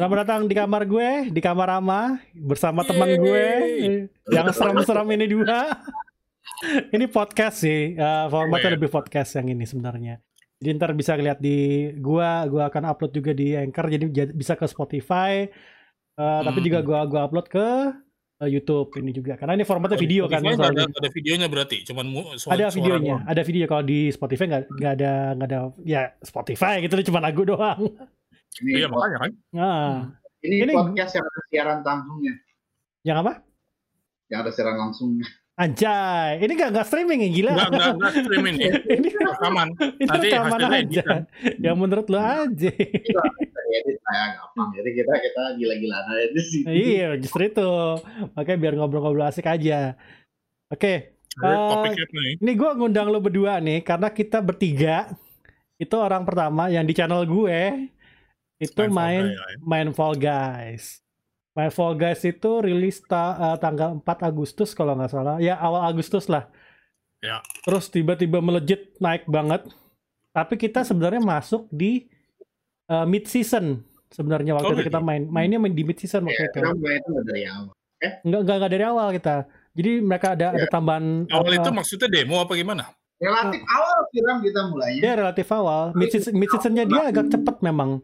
Selamat datang di kamar gue, di kamar Rama bersama teman gue yang serem-serem ini dua. ini podcast sih, uh, formatnya lebih podcast yang ini sebenarnya. Jadi ntar bisa lihat di gua, gua akan upload juga di Anchor, jadi ja- bisa ke Spotify, uh, tapi Hmm. juga gua gua upload ke uh, YouTube ini juga. Karena ini formatnya video kan. Spotify nggak ada, ada videonya berarti, cuman suara, Ada suara videonya, doang. ada video kalau di Spotify nggak nggak ada nggak ada ya Spotify gitu cuma lagu doang. Ini, Iya makanya kan. Nah, ini, Ini- podcast yang ada siaran langsungnya, yang apa? yang ada siaran langsungnya. Anjay, ini nggak nggak streaming ya gila. Enggak enggak enggak streaming ya. ini Rekaman. ini Nanti rekaman aja. editan. Yang menurut lo aja. Kita edit kayak gampang, jadi kita kita gila-gilaan aja di sini. iya, justru itu. Makanya biar ngobrol-ngobrol asik aja. Oke, Ada Eh, Topiknya nih. ini gue ngundang lo berdua nih karena kita bertiga itu orang pertama yang di channel gue itu main Main Fall Guy, ya. main Fall Guys. Main Fall Guys itu rilis ta- eh, tanggal 4 Agustus kalau nggak salah. Ya awal Agustus lah. Ya. Terus tiba-tiba melejit naik banget. Tapi kita sebenarnya masuk di eh, mid season sebenarnya waktu Oh, itu kita main. Mainnya main di mid season waktu Ya, itu. itu nggak dari awal. Enggak, enggak, enggak dari awal kita. Jadi mereka ada ada tambahan Awal eh, itu maksudnya demo apa gimana? Relatif awal kiram kita mulainya. dia relatif awal. Mid season, mid seasonnya dia agak cepet memang.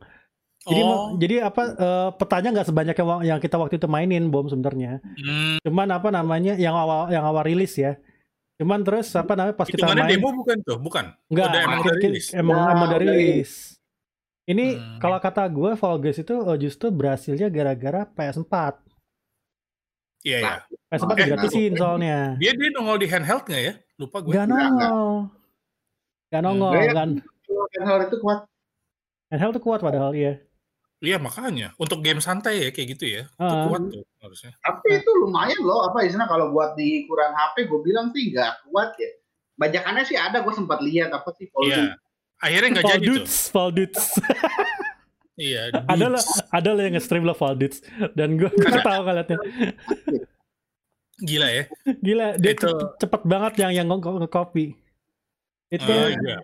Jadi oh, jadi apa eh, petanya nggak sebanyak yang, yang kita waktu itu mainin bom sebenarnya. hmm, Cuman apa namanya yang awal yang awal rilis ya. Cuman terus apa namanya pas kita hitungannya main demo bukan tuh, bukan. enggak Udah emang udah ki- rilis. emang Ya, emang dari udah rilis. Ini Hmm. kalau kata gue Fall Guys itu eh, justru berhasilnya gara-gara PS4. Iya ya. PS4 Eh, digratisin soalnya. Dia dia nongol di handheld nggak ya? Lupa gue. Gak nongol. Gak nongol ya. kan. Hal itu kuat. Handheld tuh kuat padahal iya. Iya makanya. Untuk game santai ya kayak gitu ya. Itu Ah. kuat tuh harusnya. Tapi itu lumayan loh. Apa istilah kalau buat di ukuran HP, gue bilang sih nggak kuat ya. Bajakannya sih ada, gue sempat lihat apa sih Fall Iya. Akhirnya nggak jadi tuh. Dudes, Fall Dudes. Iya. ada lah, ada lah yang nge-stream lah Fall Dudes. Dan gue gak tahu ngeliatnya. Gila ya. Gila, dia Itu- cepet, banget yang yang nge- nge-copy. Itu Ah, iya.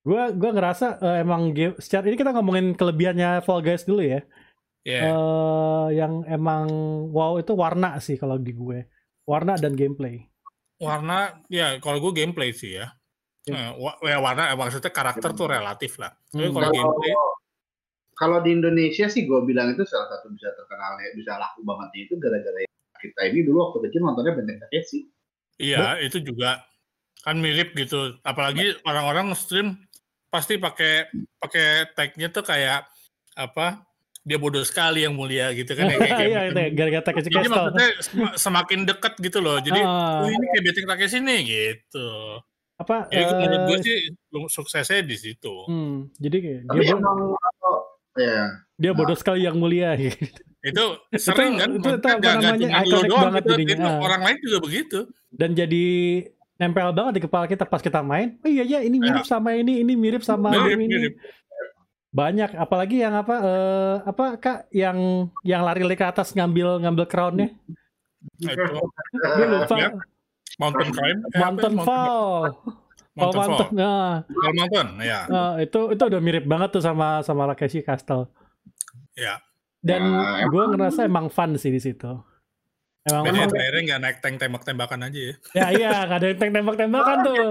Gua gua ngerasa eh, emang game secara ini kita ngomongin kelebihannya Fall Guys dulu ya. Iya. Eh yang emang wow itu warna sih kalau di gue. Warna dan gameplay. warna ya kalau gue gameplay sih ya. Ya. Eh, wa- ya warna eh, maksudnya karakter tuh relatif lah. Tapi Hmm. kalau gameplay Kalau di Indonesia sih gue bilang itu salah satu bisa terkenal ya, bisa laku banget itu gara-gara kita ini dulu waktu kecil nontonnya Benteng Takeshi. iya itu juga kan mirip gitu. Apalagi orang-orang stream pasti pakai pakai tag-nya tuh kayak apa? Dia bodoh sekali yang mulia gitu kan ya, kayak kayak Iya gitu. itu ya, gara-gara Takeshi Jadi Castle. maksudnya sem- semakin dekat gitu loh. Jadi oh ini kayak Betting Takeshi nih gitu. apa Jadi menurut gue sih suksesnya di situ. hmm, jadi dia, bo- emang ya dia bodoh sekali yang mulia gitu. Itu sering kan? itu- itu apa namanya, doang banget gitu, jadinya. itu orang lain juga begitu. dan jadi nempel banget di kepala kita pas kita main. Oh iya ya, ini mirip sama ini, ini mirip sama Mirip, ini. mirip. Banyak, apalagi yang apa eh, apa Kak yang yang lari ke atas ngambil ngambil crownnya. Nah, itu Gue lupa. Ya, Mountain Climb. eh, apa ya? Mountain Fall. Mountain Fall Fall. Mountain. Nah, Fall Mountain, ya. nah, itu itu udah mirip banget tuh sama sama Takeshi Castle. Ya. Dan Nah, gue ngerasa emang fun sih di situ. Emang fun. terakhirnya nggak naik tank tembak-tembakan aja ya. Ya iya, nggak ada yang tembak-tembakan tuh.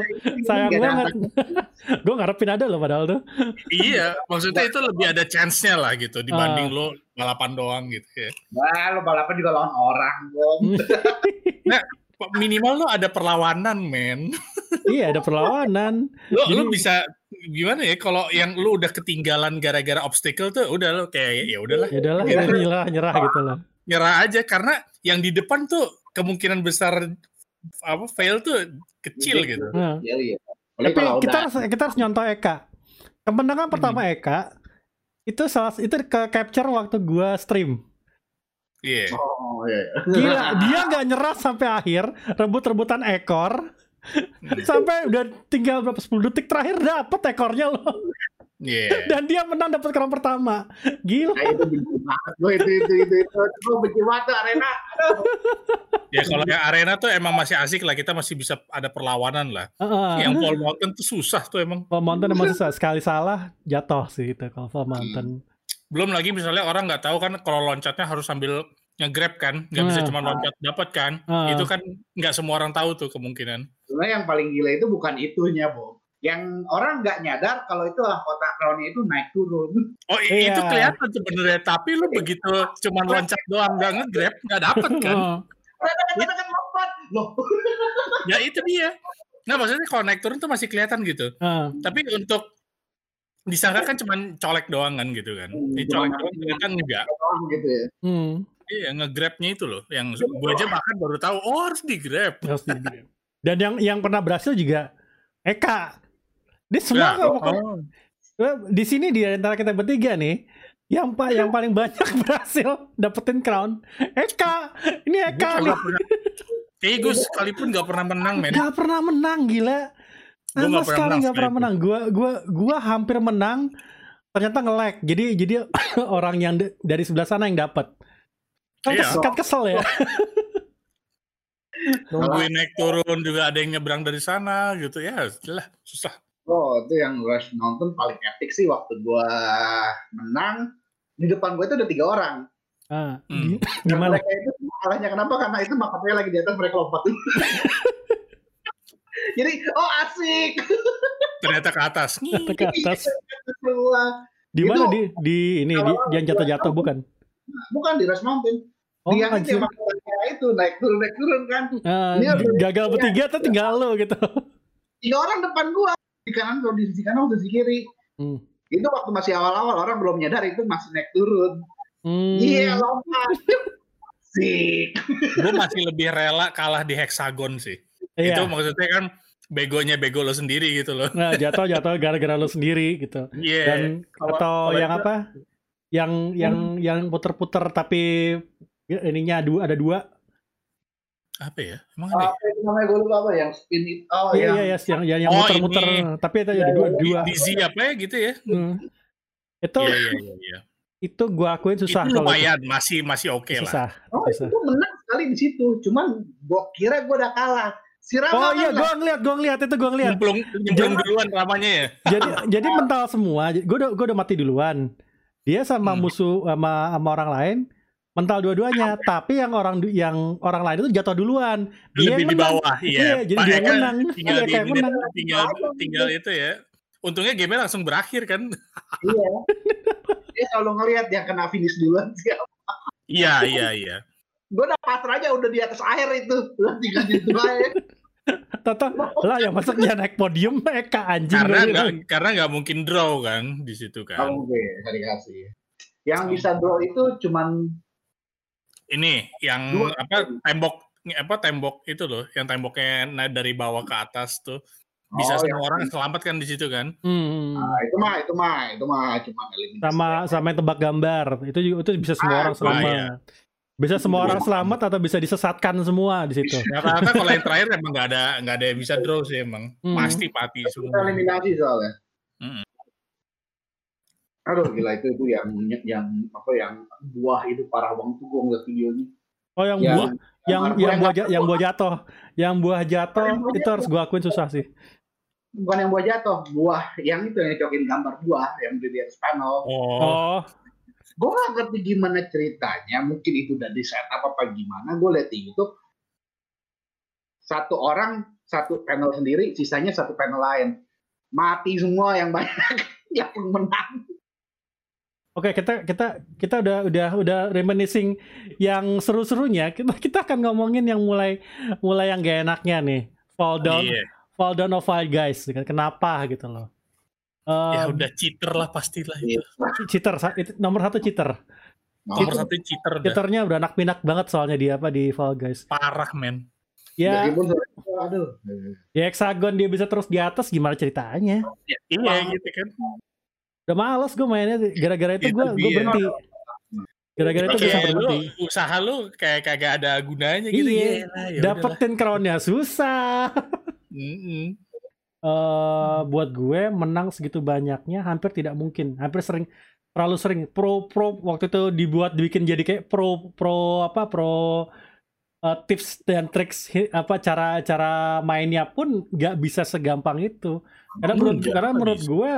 Sayang Nggak banget. gue ngarepin ada loh padahal tuh. iya, maksudnya itu lebih ada chance-nya lah gitu dibanding Ah. lo balapan doang gitu ya. Wah, lo balapan juga lawan orang, Bom. Minimal lo ada perlawanan, men. iya, ada perlawanan. Lo lo Jadi- bisa gimana ya kalau yang lo udah ketinggalan gara-gara obstacle tuh udah lo kayak ya udahlah Ya udahlah, Iya. nyerah nyerah gitu loh. Nyerah aja karena yang di depan tuh kemungkinan besar apa fail tuh kecil gitu. Iya, iya. Apalagi Tapi kalau kita udah harus kita harus nyontoh Eka. Kemenangan pertama Eka itu salah itu ke capture waktu gua stream. Iya. Oh, iya. Gila, dia nggak nyerah sampai akhir, rebut-rebutan ekor. Hmm. Sampai udah tinggal berapa 10 detik terakhir dapet ekornya loh. Iya. Dan dia menang dapat crown pertama. Gila. Nah, itu benci banget. Gue itu, itu, itu, itu. Gue benci banget tuh arena. Ya kalau yang arena tuh emang masih asik lah kita masih bisa ada perlawanan lah. Heeh. Yang Fall Mountain tuh susah tuh emang. Fall Mountain emang susah sekali salah jatuh sih itu kalau Fall Mountain. Belum lagi misalnya orang nggak tahu kan kalau loncatnya harus sambil nge-grab kan, nggak bisa Ah. cuma loncat dapat kan. Ah. Itu kan nggak semua orang tahu tuh kemungkinan. Sebenarnya yang paling gila itu bukan itunya, Bo. Yang orang nggak nyadar kalau itu lah kotak crown itu naik turun. Oh Iya. itu kelihatan sebenarnya, tapi lu begitu cuma loncat doang nggak nge-grab nggak dapet kan? Kan lompat. Loh, ya itu dia. Nah maksudnya kalau naik turun tuh masih kelihatan gitu. Ah. Tapi untuk disangka kan cuma colek doang kan gitu kan. Hmm, Ini colek doang ternyata enggak. doang gitu ya. Hmm. Iya nge-grabnya itu loh. Yang gue aja makan baru tahu oh harus di-grab. Harus di- Dan yang yang pernah berhasil juga Eka. Dia semua Ya, kok- Eh, di sini di antara kita bertiga nih yang pa yang paling banyak berhasil dapetin crown Eka. Ini Eka nih. Kayaknya gue sekalipun gak pernah menang men. nggak pernah menang gila. Sama sekali menang nggak pernah menang. Gua gua gua hampir menang ternyata nge-lag. Jadi jadi orang yang dari sebelah sana yang dapat kan, Iya. kes- kan kesel ya. Nungguin naik turun juga ada yang nyebrang dari sana gitu. Ya. Lah susah. Oh, itu yang rush nonton paling epic sih waktu gua menang. Di depan gua itu ada tiga orang. ah, Hmm. gimana mereka itu salahnya kenapa? Karena itu makanya lagi di atas mereka lompat. Jadi, oh asik. Ternyata ke atas. Kata ke atas Keluar. di mana di di ini di, yang jatuh-jatuh bukan Bukan di rush mountain. oh Dia anjir. yang makanya itu naik turun naik turun kan. Ah, Ini harus- gagal bertiga tuh tinggal lo gitu Tiga orang depan gua di kanan atau di sisi kanan atau di sisi kiri. Hmm. Itu waktu masih awal-awal orang belum nyadar itu masih naik turun. Hmm. Iya lompat. Sik. gue masih lebih rela kalah di heksagon sih. Iya. Itu maksudnya kan begonya bego lo sendiri gitu loh. Nah, jatuh jatuh gara-gara lo sendiri gitu. Iya. Dan Kalau- atau kalau yang itu- apa? Yang yang yang puter-puter tapi ya, ininya ada dua. Apa ya? Emang ada ya? Apa itu namanya gue lupa apa yang spin it. Oh, iya yang iya yes, yang yang yang Oh, muter-muter ini. tapi itu ada dua dua. Di, di Z apa ya gitu ya? Hmm. Itu Iya iya iya. iya. itu gua akuin susah itu kalau lumayan, masih masih oke lah. susah. Oh susah. itu menang sekali di situ. Cuman gue kira gue udah kalah. Si Rama Oh kan iya, nggak- gua ngeliat, gua ngeliat itu gua ngeliat. Nyemplung, nyemplung duluan ramanya ya. jadi jadi mental semua. Gue udah gue udah mati duluan. Dia sama Hmm. musuh sama sama orang lain mental dua-duanya. Tapi yang orang yang orang lain itu jatuh duluan. Dia Lebih yang di bawah, Iya, iya. jadi dia Eka menang. Tinggal Iya, di kayak menang. tinggal tinggal itu ya. Untungnya game langsung berakhir kan. Iya. Dia selalu ngelihat yang kena finish duluan siapa. Iya iya iya. Gue udah pasrah aja udah di atas air itu. Udah tinggal di aja. Tata lah yang masuk dia naik podium Eka anjing. Karena nggak bilang. karena nggak mungkin draw kan di situ kan. Oke, hari kasih. Yang bisa draw itu cuman Ini yang Dua. apa tembok apa tembok itu loh, yang temboknya naik dari bawah ke atas tuh. Bisa Oh, semua yang- orang selamat kan di situ kan. Hmm. Nah, itu mah itu mah itu mah cuma eliminasi. Sama sama yang tebak gambar. Itu juga itu bisa semua Ah, orang selamat. iya. Bisa semua Iya. orang selamat atau bisa disesatkan semua di situ. Ya karena kalau yang terakhir emang nggak ada nggak ada yang bisa draw sih emang. Hmm. Pasti mati Itu semua. eliminasi soalnya. Mm. Aduh gila itu itu yang yang apa yang buah itu parah banget tuh gue ngeliat videonya. Oh yang Yang- buah yang yang buah nggak ja- yang buah jatuh. Yang buah jatuh itu harus gua akuin susah sih. bukan yang buah jatuh, buah yang itu yang nyocokin gambar buah yang di atas panel. Oh, Oh, Gue gak ngerti gimana ceritanya, mungkin itu udah di setup apa gimana. Gue liat di YouTube satu orang satu panel sendiri, sisanya satu panel lain. Mati semua yang banyak yang menang. Oke, kita kita kita udah udah udah reminiscing yang seru-serunya. Kita kita akan ngomongin yang mulai mulai yang gak enaknya nih. Fall down, iya. fall down of Five Guys. Kenapa gitu loh? Ya Eh, udah cheater lah pastilah itu. cheater nomor satu cheater. Nomor satu cheater Cheaternya udah anak pinak banget soalnya dia apa di Fall Guys. parah men. Ya, aduh. ya hexagon dia bisa terus di atas gimana ceritanya? Iya gitu kan. Udah males gue mainnya gara-gara itu Itu gue gue berhenti. Gara-gara itu gue sampai berhenti. usaha lu kayak kagak ada gunanya gitu. Iya, Yalah, ya. Dapetin crownnya susah. Mm-mm. eh buat gue menang segitu banyaknya hampir tidak mungkin. Hampir sering terlalu sering pro pro waktu itu dibuat dibikin jadi kayak pro pro apa pro eh, tips dan triks hi- apa cara cara mainnya pun nggak bisa segampang itu. Karena menurut Enggak, karena menurut gue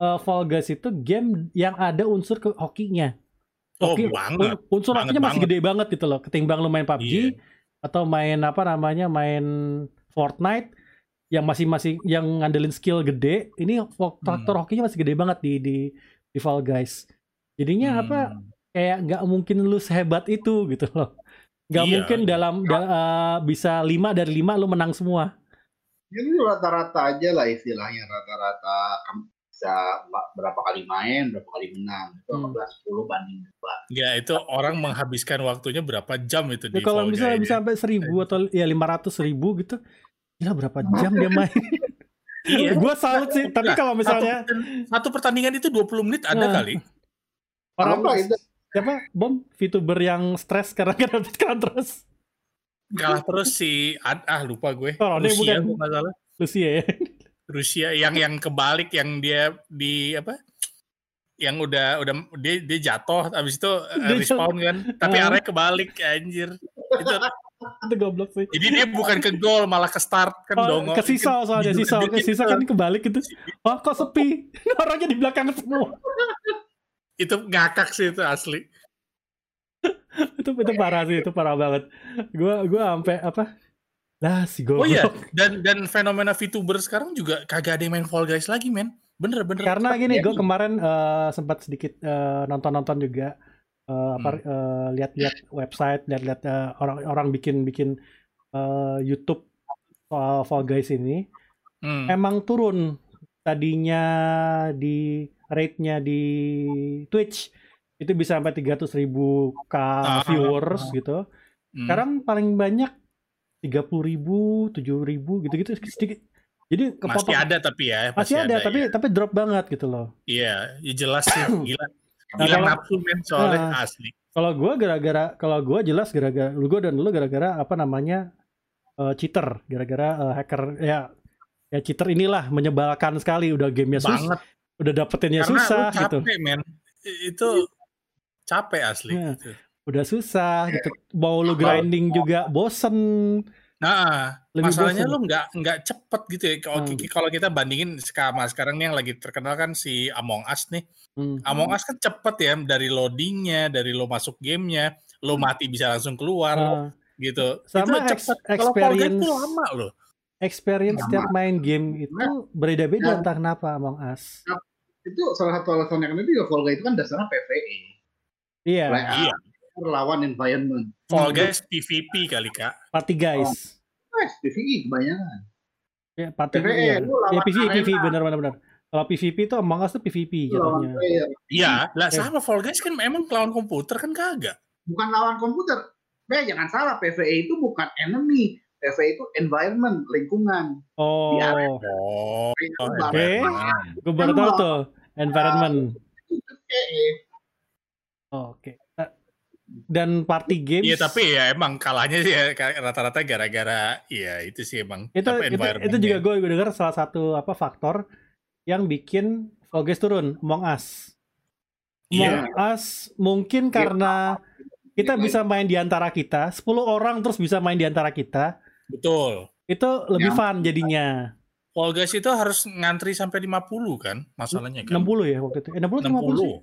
eh, Fall Guys itu game yang ada unsur ke hokinya. Oh, Hoki- banget. un- unsur Banget hokinya masih banget. gede banget gitu loh. Ketimbang lu main PUBG Iya. atau main apa namanya main Fortnite yang masih masih yang ngandelin skill gede. Ini fo- Hmm. faktor hokinya masih gede banget di di di Fall Guys. Jadinya apa Hmm. kayak nggak mungkin lu sehebat itu gitu loh. Nggak Iya, mungkin iya. dalam da- eh, bisa 5 dari 5 lu menang semua. Ini rata-rata aja lah istilahnya rata-rata bisa berapa kali main, berapa kali menang. Itu Hmm. 15 10 banding 2. Ya itu orang menghabiskan waktunya berapa jam itu Ya, di kalau bisa Guys bisa sampai 1000 atau ya 500 ribu gitu. Gila berapa jam dia main? Iya. Gua salut sih, tapi Nah, kalau misalnya satu, satu pertandingan itu 20 menit ada Nah. kali. orang Apa itu? siapa bom VTuber yang stres karena gak dapet kan terus Kalah terus si ah lupa gue. Oh, ini Rusia bukan. Lucia ya. Rusia yang yang kebalik yang dia di apa? Yang udah udah dia dia jatuh habis itu Dia respawn kan. Tapi Ah. arahnya kebalik anjir. Itu Itu goblok sih. jadi dia bukan ke gol malah ke start kan Oh, dong. ke sisa soalnya sisa ke sisa kan kebalik gitu. Oh kok sepi? Orangnya di belakang semua. itu ngakak sih itu asli. itu itu parah sih, itu parah banget. Gua gua sampai apa? Lah si goblok. Oh iya, dan dan fenomena VTuber sekarang juga kagak ada yang main Fall Guys lagi, men. Bener bener. Karena gini, gue kemarin eh, sempat sedikit eh, nonton-nonton juga, eh, apa Hmm. eh, lihat-lihat website, lihat-lihat eh, orang-orang bikin-bikin eh, YouTube soal Fall Guys ini, Hmm. emang turun tadinya di rate-nya di Twitch itu bisa sampai 300 ribu k Ah, viewers gitu. Hmm. Sekarang paling banyak 30 ribu, 7 ribu gitu-gitu sedikit. Jadi masih kepotong ada tapi ya, masih ada, tapi ya. tapi drop banget gitu loh. Iya, ya jelas sih gila. Nah, Gila kalau- nafsu men soalnya Nah. asli. Kalau gua gara-gara kalau gua jelas gara-gara lu gua dan lu gara-gara apa namanya eh, cheater, gara-gara eh, hacker ya ya cheater inilah menyebalkan sekali udah gamenya susah, Banget udah dapetinnya karena susah lu gitu. capek men. I- Itu capek asli. Nah. gitu. Udah susah gitu. Mau lu grinding juga bosen. Nah, Lebih masalahnya bosen. lu nggak nggak cepet gitu ya. Kalau Hmm. kalau kita bandingin sama sekarang nih yang lagi terkenal kan si Among Us nih. Hmm. Among Us kan cepet ya dari loadingnya, dari lo masuk gamenya, lo mati bisa langsung keluar Eh, gitu. sama itu cepet. Kalau Fall Guys experience- tuh lama loh. experience setiap main game itu beda-beda Ya. entah kenapa Among Us. Itu salah satu alasan yang itu juga Fall Guys itu kan dasarnya PvE. Iya, Iya. Lawan environment. Fall Hmm. Guys PvP kali kak. party guys. Guys, PvE kebanyakan. Ya, party PvE, iya. lawan Ya, PvP. PvP benar benar benar. Kalau PvP itu Among Us tuh PvP jatuhnya. Iya, lah Eh. sama Fall Guys kan emang lawan komputer kan kagak. Bukan lawan komputer. Eh, jangan salah, PvE itu bukan enemy. PvE itu environment, lingkungan. Oh, Di area. Oh, oh, Oke. gue baru tahu tuh environment. Oh, Oke. Eh, Dan party games. Iya tapi ya emang kalahnya sih ya rata-rata gara-gara ya itu sih emang itu itu, itu juga gue gue dengar salah satu apa faktor yang bikin Guys turun Among Us. Iya. Among Us mungkin karena kita bisa main di antara kita, 10 orang terus bisa main di antara kita, betul. itu lebih Ya. fun jadinya. Guys itu harus ngantri sampai 50 kan masalahnya kan. 60 ya waktu itu. Eh, 60 atau 50 sih?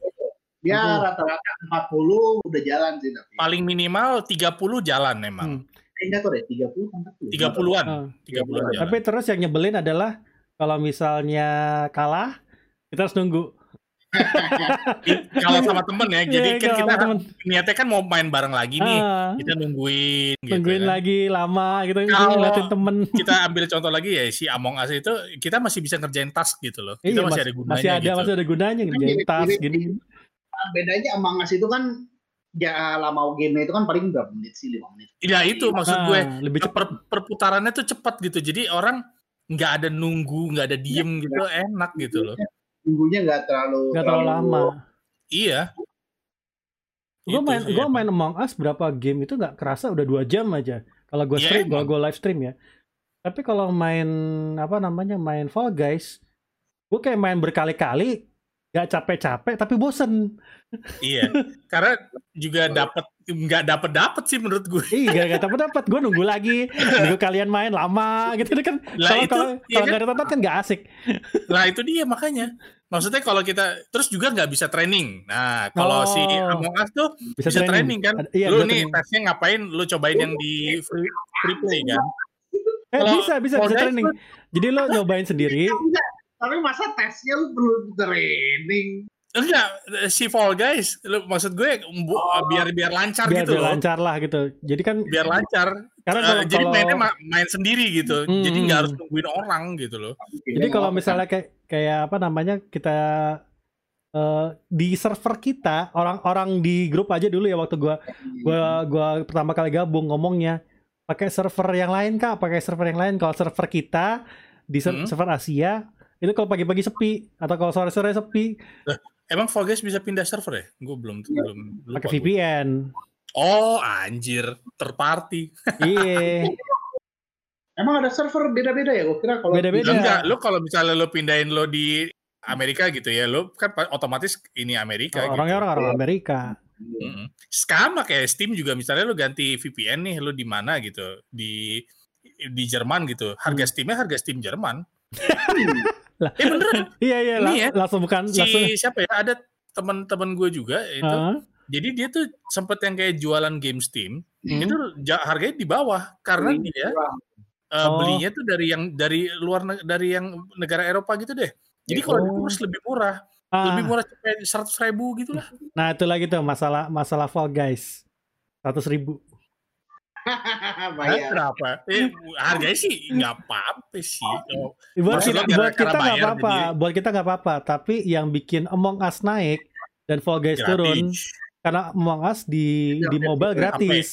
60. Ya Betul. rata-rata 40 udah jalan sih tapi. Paling minimal 30 jalan emang. Hmm. Enggak tuh deh, 30 kan 40. 30-an. Ah. 30-an jalan. Tapi terus yang nyebelin adalah kalau misalnya kalah, kita harus nunggu. Kalau sama temen ya, jadi Iya, kan kalau kita temen. niatnya kan mau main bareng lagi nih. Ah, Kita nungguin gitu nungguin kan. lagi lama gitu, Kalau- ngeliatin temen. Kita ambil contoh lagi ya si Among Us itu kita masih bisa ngerjain task gitu loh. Kita Iya, masih mas- ada gunanya masih ada, gitu. masih ada gunanya ngerjain mirip- tas mirip- gini. Nah, bedanya Among Us itu kan ya lama game itu kan paling berapa menit sih 5 menit. Ya itu maksud Ah, gue. lebih cepat. per, perputarannya tuh cepat gitu. Jadi orang nggak ada nunggu, nggak ada diem gitu, enak gitu loh. Minggunya nggak terlalu Gak terlalu lama. Iya. Gue Itu main gue main Among Us berapa game itu nggak kerasa udah dua jam aja. Kalau gue Iya, stream, kalau emang. gue live stream ya. Tapi kalau main apa namanya main Fall Guys, gue kayak main berkali-kali, gak capek-capek tapi bosen. Iya. Karena juga dapat nggak dapat dapat sih menurut gue. Ih, gak gak dapat dapat. Gue nunggu lagi, nunggu kalian main lama gitu kan. Lah Kalau itu, kalau iya kalau kan? nggak ada tonton kan gak asik. Lah itu dia makanya. Maksudnya kalau kita terus juga nggak bisa training. Nah, kalau si Oh. Among Us tuh Bisa, bisa, training. kan. Ada- Iya, lu nih training. tesnya ngapain? Lu cobain yang di free, free play kan? Eh, bisa, bisa, bisa training. Jadi lo nyobain sendiri. Tapi masa tesnya lu perlu training? Enggak, si Fall Guys, lu maksud gue bu- Oh. biar biar lancar biar, gitu biar loh. lancar lah gitu. Jadi kan Biar lancar. karena Eh, kalau jadi kalau- mainnya ma- main sendiri gitu. Hmm. Jadi nggak harus nungguin orang gitu loh. Jadi kalau misalnya kayak kayak apa namanya kita eh, di server kita orang-orang di grup aja dulu ya waktu gua gua gua pertama kali gabung ngomongnya pakai server yang lain kak pakai server yang lain kalau server kita di ser- Hmm. server Asia itu kalau pagi-pagi sepi atau kalau sore-sore sepi Emang Fall Guys bisa pindah server ya? Gue belum belum lupa pakai. VPN Oh, anjir, terparty. iya Emang ada server beda-beda ya? Gue kira kalau Beda-beda. Enggak, lu kalau misalnya lu pindahin lo di Amerika gitu ya, lu kan otomatis ini Amerika orangnya gitu. orang orang Amerika Mm-mm. Sama kayak Steam juga misalnya lu ganti VPN nih, lu di mana gitu, di di Jerman gitu. Harga Steamnya harga Steam Jerman. Lah. Eh beneran, iya iya Ini lang- ya, langsung bukan si langsung siapa ya? Ada teman-teman gue juga itu. Heeh. Jadi dia tuh sempet yang kayak jualan game Steam, Hmm. itu harganya di bawah karena dia eh, Oh. belinya tuh dari yang dari luar dari yang negara Eropa gitu deh. Jadi kalau Oh. dikurs lebih murah, Ah, lebih murah kayak seratus ribu gitu lah. nah itu lagi tuh masalah masalah Fall Guys seratus ribu Bayar. berapa? Eh, harganya sih nggak apa-apa sih. Oh, buat Maksud kita, buat kita nggak apa-apa jadi- buat kita nggak apa-apa tapi yang bikin Among Us naik dan Fall Guys gratis. turun karena Among Us di di Gratis, mobile di gratis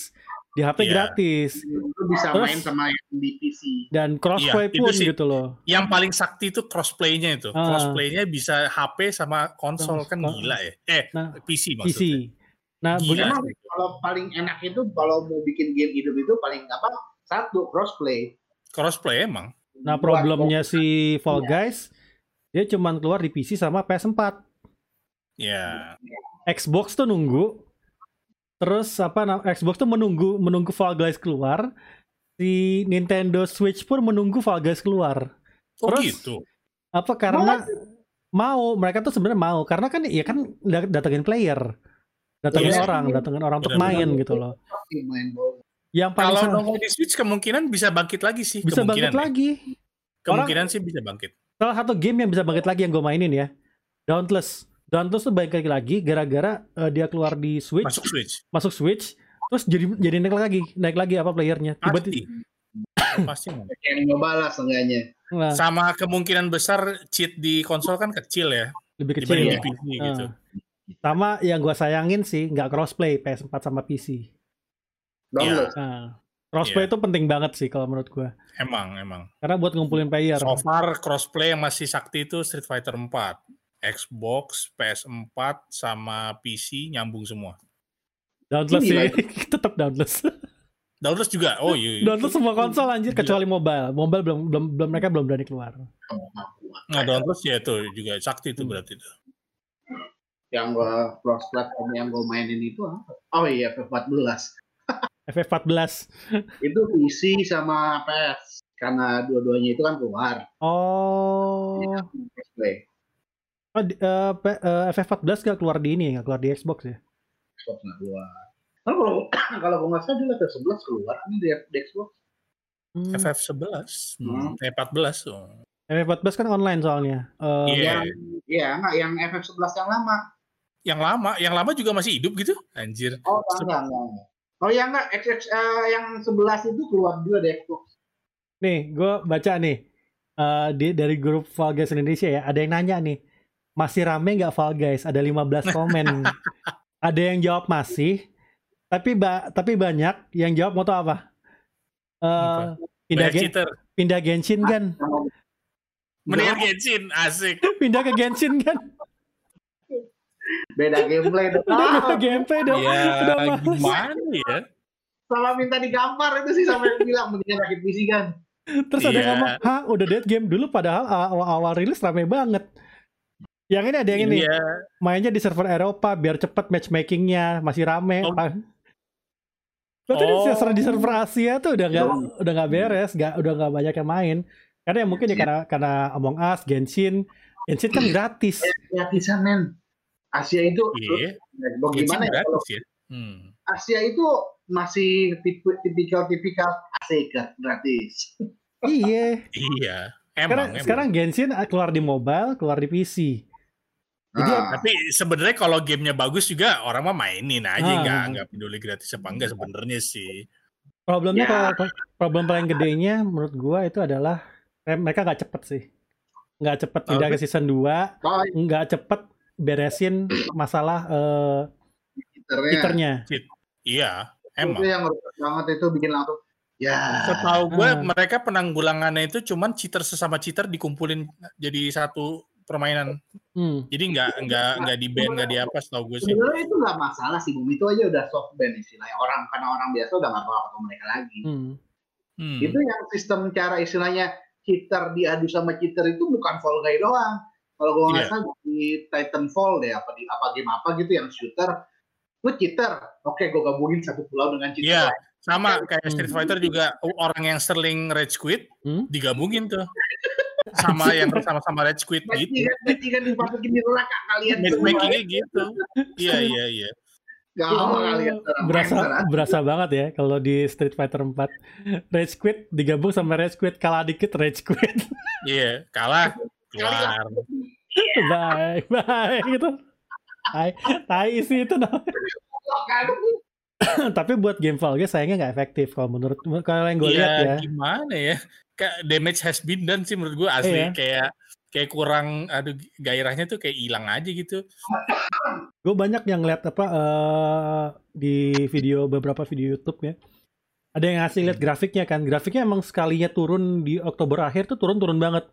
di HP Iya. gratis Lu bisa Terus- main sama yang di PC. dan crossplay itu pun sih. gitu loh Yang paling sakti itu crossplay-nya itu. Ah. Crossplay-nya bisa HP sama konsol kan Kon- gila ya. Eh, nah PC PC maksudnya. Nah Gila. Emang kalau paling enak itu kalau mau bikin game hidup itu paling apa? Satu crossplay. Crossplay emang. nah Buat problemnya si Fall Iya. Guys dia cuman keluar di PC sama PS4 Ya. Xbox tuh nunggu terus apa Xbox tuh menunggu menunggu Fall Guys keluar si Nintendo Switch pun menunggu Fall Guys keluar Oh Terus- gitu. apa karena mau mereka tuh sebenarnya mau karena kan ya kan da- datengin player datengin Iya. orang datengin orang untuk main gitu loh main bola. yang paling Kalau nongol di Switch kemungkinan bisa bangkit lagi sih. bisa kemungkinan bangkit ya. lagi Kemungkinan sih bisa bangkit. salah satu game yang bisa bangkit lagi yang gue mainin ya Dauntless Dauntless tuh bangkit lagi gara-gara eh, dia keluar di Switch Masuk Switch. masuk Switch terus jadi jadi naik lagi naik lagi apa playernya tiba-tiba Pasti. Yang mau balas enggaknya. nah, Sama kemungkinan besar cheat di konsol kan kecil ya. lebih kecil Dibanding ya. di PC Ah. gitu. Sama yang gue sayangin sih nggak crossplay PS4 sama PC Download. nah, crossplay Iya. itu penting banget sih kalau menurut gue Emang, emang. karena buat ngumpulin player So far crossplay yang masih sakti itu Street Fighter 4. Xbox, PS4 sama PC nyambung semua. Ini sih tetap Dauntless Download juga. Oh iya. iya. Dauntless semua konsol anjir kecuali mobile mobile belum belum belum mereka belum berani keluar Nah, download ya itu juga sakti itu Hmm. berarti itu. Yang gua cross platform yang gua mainin itu apa? Oh iya, F14. FF14 Itu PC sama PS. Karena dua-duanya itu kan keluar. oh Crossplay. Oh, di- eh, P- eh, FF14 gak keluar di ini nggak keluar di Xbox ya Xbox nggak keluar. Nah, kalau kalau gua nggak salah dulu F11 keluar ini di, di Xbox. Hmm, FF11, hmm. eh 14 oh. FF14 kan online soalnya Eh, Iya. Yang ya nggak yang FF11 yang lama. Yang lama, yang lama juga masih hidup gitu? Anjir. Oh enggak enggak. enggak. Oh ya enggak, XX eh, yang 11 itu keluar juga di Xbox. Nih, gue baca nih eh, di dari grup Fall Guys Indonesia ya. Ada yang nanya nih, masih rame nggak Fall Guys? Ada 15 komen. ada yang jawab masih, tapi ba tapi banyak yang jawab mau tau apa? Eh, Apa? pindah gen cheater. pindah Genshin kan? Mendingan Genshin, asik. pindah ke Genshin kan? Beda gameplay dong. Udah beda gameplay dong. Ya, Udah gimana ya? sama minta digambar itu sih sampai bilang mendingan rakit PC kan. Terus ada yang Iya. ngomong, hah udah dead game dulu padahal awal-awal rilis rame banget. Yang ini ada yang ini, Iya. mainnya di server Eropa biar cepet matchmakingnya masih rame. Oh. Berarti di Oh. server di server Asia tuh udah nggak Oh. udah nggak beres, nggak udah nggak banyak yang main. Karena ya mungkin ya karena karena Among Us, Genshin, Genshin kan gratis. gratisan men. Asia itu Iya. bagaimana Genshin ya kalau ya. Hmm. Asia itu masih tipikal-tipikal Asika gratis. iya. Iya. Emang, Sekarang, emang. sekarang Genshin keluar di mobile, keluar di PC. Jadi Nah, Tapi sebenarnya kalau gamenya bagus juga orang mah mainin aja Ah. nggak nggak peduli gratis apa enggak sebenarnya sih. Problemnya Ya. kalau problem paling gedenya menurut gua itu adalah eh, mereka nggak cepet sih. Nggak cepet pindah ke season 2, oh, nggak cepet beresin masalah. Twitternya. Iya, Itu emang. yang rusak banget itu bikin langsung ya. Setahu gue Ah. mereka penanggulangannya itu cuman cheater sesama cheater dikumpulin jadi satu permainan. Hmm. Jadi nggak nggak nggak di ban nggak di apa setahu gue sih. Sebenarnya itu nggak masalah sih, Bung. Itu aja udah soft ban istilahnya. Orang karena orang biasa udah nggak bakal ketemu mereka lagi. Hmm. Hmm. Itu yang sistem cara istilahnya cheater diadu sama cheater itu bukan Fall Guy doang. Kalau gue nggak Iya. salah di Titanfall deh apa di apa game apa gitu yang shooter, lu cheater, oke gue gabungin satu pulau dengan cheater. Iya. lain. Sama kayak Street Hmm. Fighter juga orang yang Sterling Rage Quit Hmm? digabungin tuh sama yang sama-sama Quit Berarti gitu. kan, berarti kan dimasukin di neraka kalian semua. Matchmakingnya gitu. Iya iya iya. Gak mau kalian. berasa berasa banget ya kalau di Street Fighter 4 Rage Quit digabung sama Rage Quit kalah dikit Rage Quit Iya kalah keluar. bye bye gitu tai tai sih itu namanya. tapi buat game Fall Guys sayangnya nggak efektif kalau menurut kalau yang gue Iya, lihat ya gimana ya? Kayak damage has been done sih menurut gue asli Iya. kayak kayak kurang aduh gairahnya tuh kayak hilang aja gitu. gue banyak yang lihat apa eh, di video beberapa video YouTube ya ada yang ngasih lihat grafiknya kan grafiknya emang sekalinya turun di Oktober akhir tuh turun-turun banget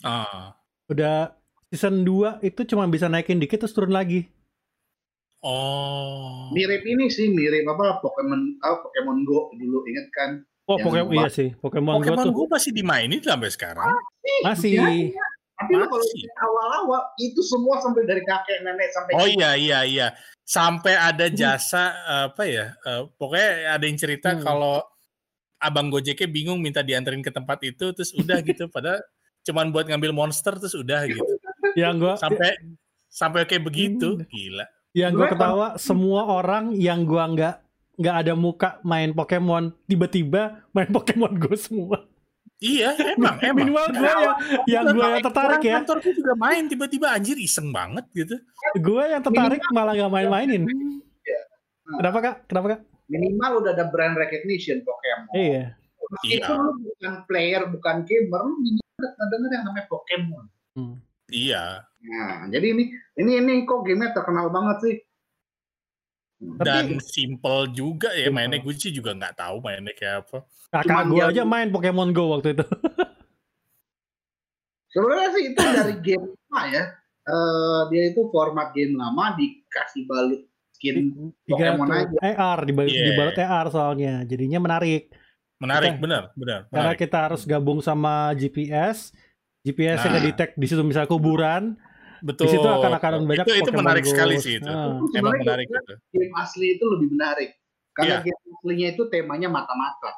Ah. udah season 2 itu cuma bisa naikin dikit terus turun lagi Oh. mirip ini sih mirip apa Pokemon ah, Pokemon Go dulu inget kan oh Yang Pokemon iya sih Pokemon, Go Pokemon tuh Go masih dimainin sampai sekarang. masih Ya, tapi lu kalau Masih. awal-awal itu semua sampai dari kakek nenek sampai Oh iya iya iya. Sampai ada jasa apa ya? eh, pokoknya ada yang cerita Hmm. kalau abang Gojeknya bingung minta dianterin ke tempat itu terus udah gitu padahal cuman buat ngambil monster terus udah gitu. yang gua Sampai sampai kayak begitu. Hmm. Gila. yang gua ketawa semua orang yang gua nggak nggak ada muka main Pokemon tiba-tiba main Pokemon Go semua Iya, emang emang. minimal gua yang yang gua yang tertarik ya Kantorku juga main tiba-tiba anjir iseng banget gitu. gua yang tertarik malah nggak main-mainin Iya. kenapa kak kenapa kak minimal udah ada brand recognition Pokemon iya meskipun lu bukan player bukan gamer lu udah denger yang namanya Pokemon Hmm. Iya. nah jadi ini ini ini kok gamenya terkenal banget sih Tapi- Dan simple juga ya Simple. mainnya gue sih juga nggak tahu mainnya kayak apa. kakak dia- aja main Pokemon Go waktu itu sebenarnya sih itu dari game lama ya Eh, dia itu format game lama dikasih balut skin Pokemon tuh AR dibalut Iya. dibalut AR soalnya jadinya menarik Menarik, Kita- benar, benar. karena menarik. kita harus gabung sama GPS GPS yang Nah. detect di situ misal kuburan Betul. di situ akan akan banyak itu, itu menarik Go. sekali sih itu. Ah. Emang menarik itu. game asli itu lebih menarik karena Iya. game aslinya itu temanya mata-mata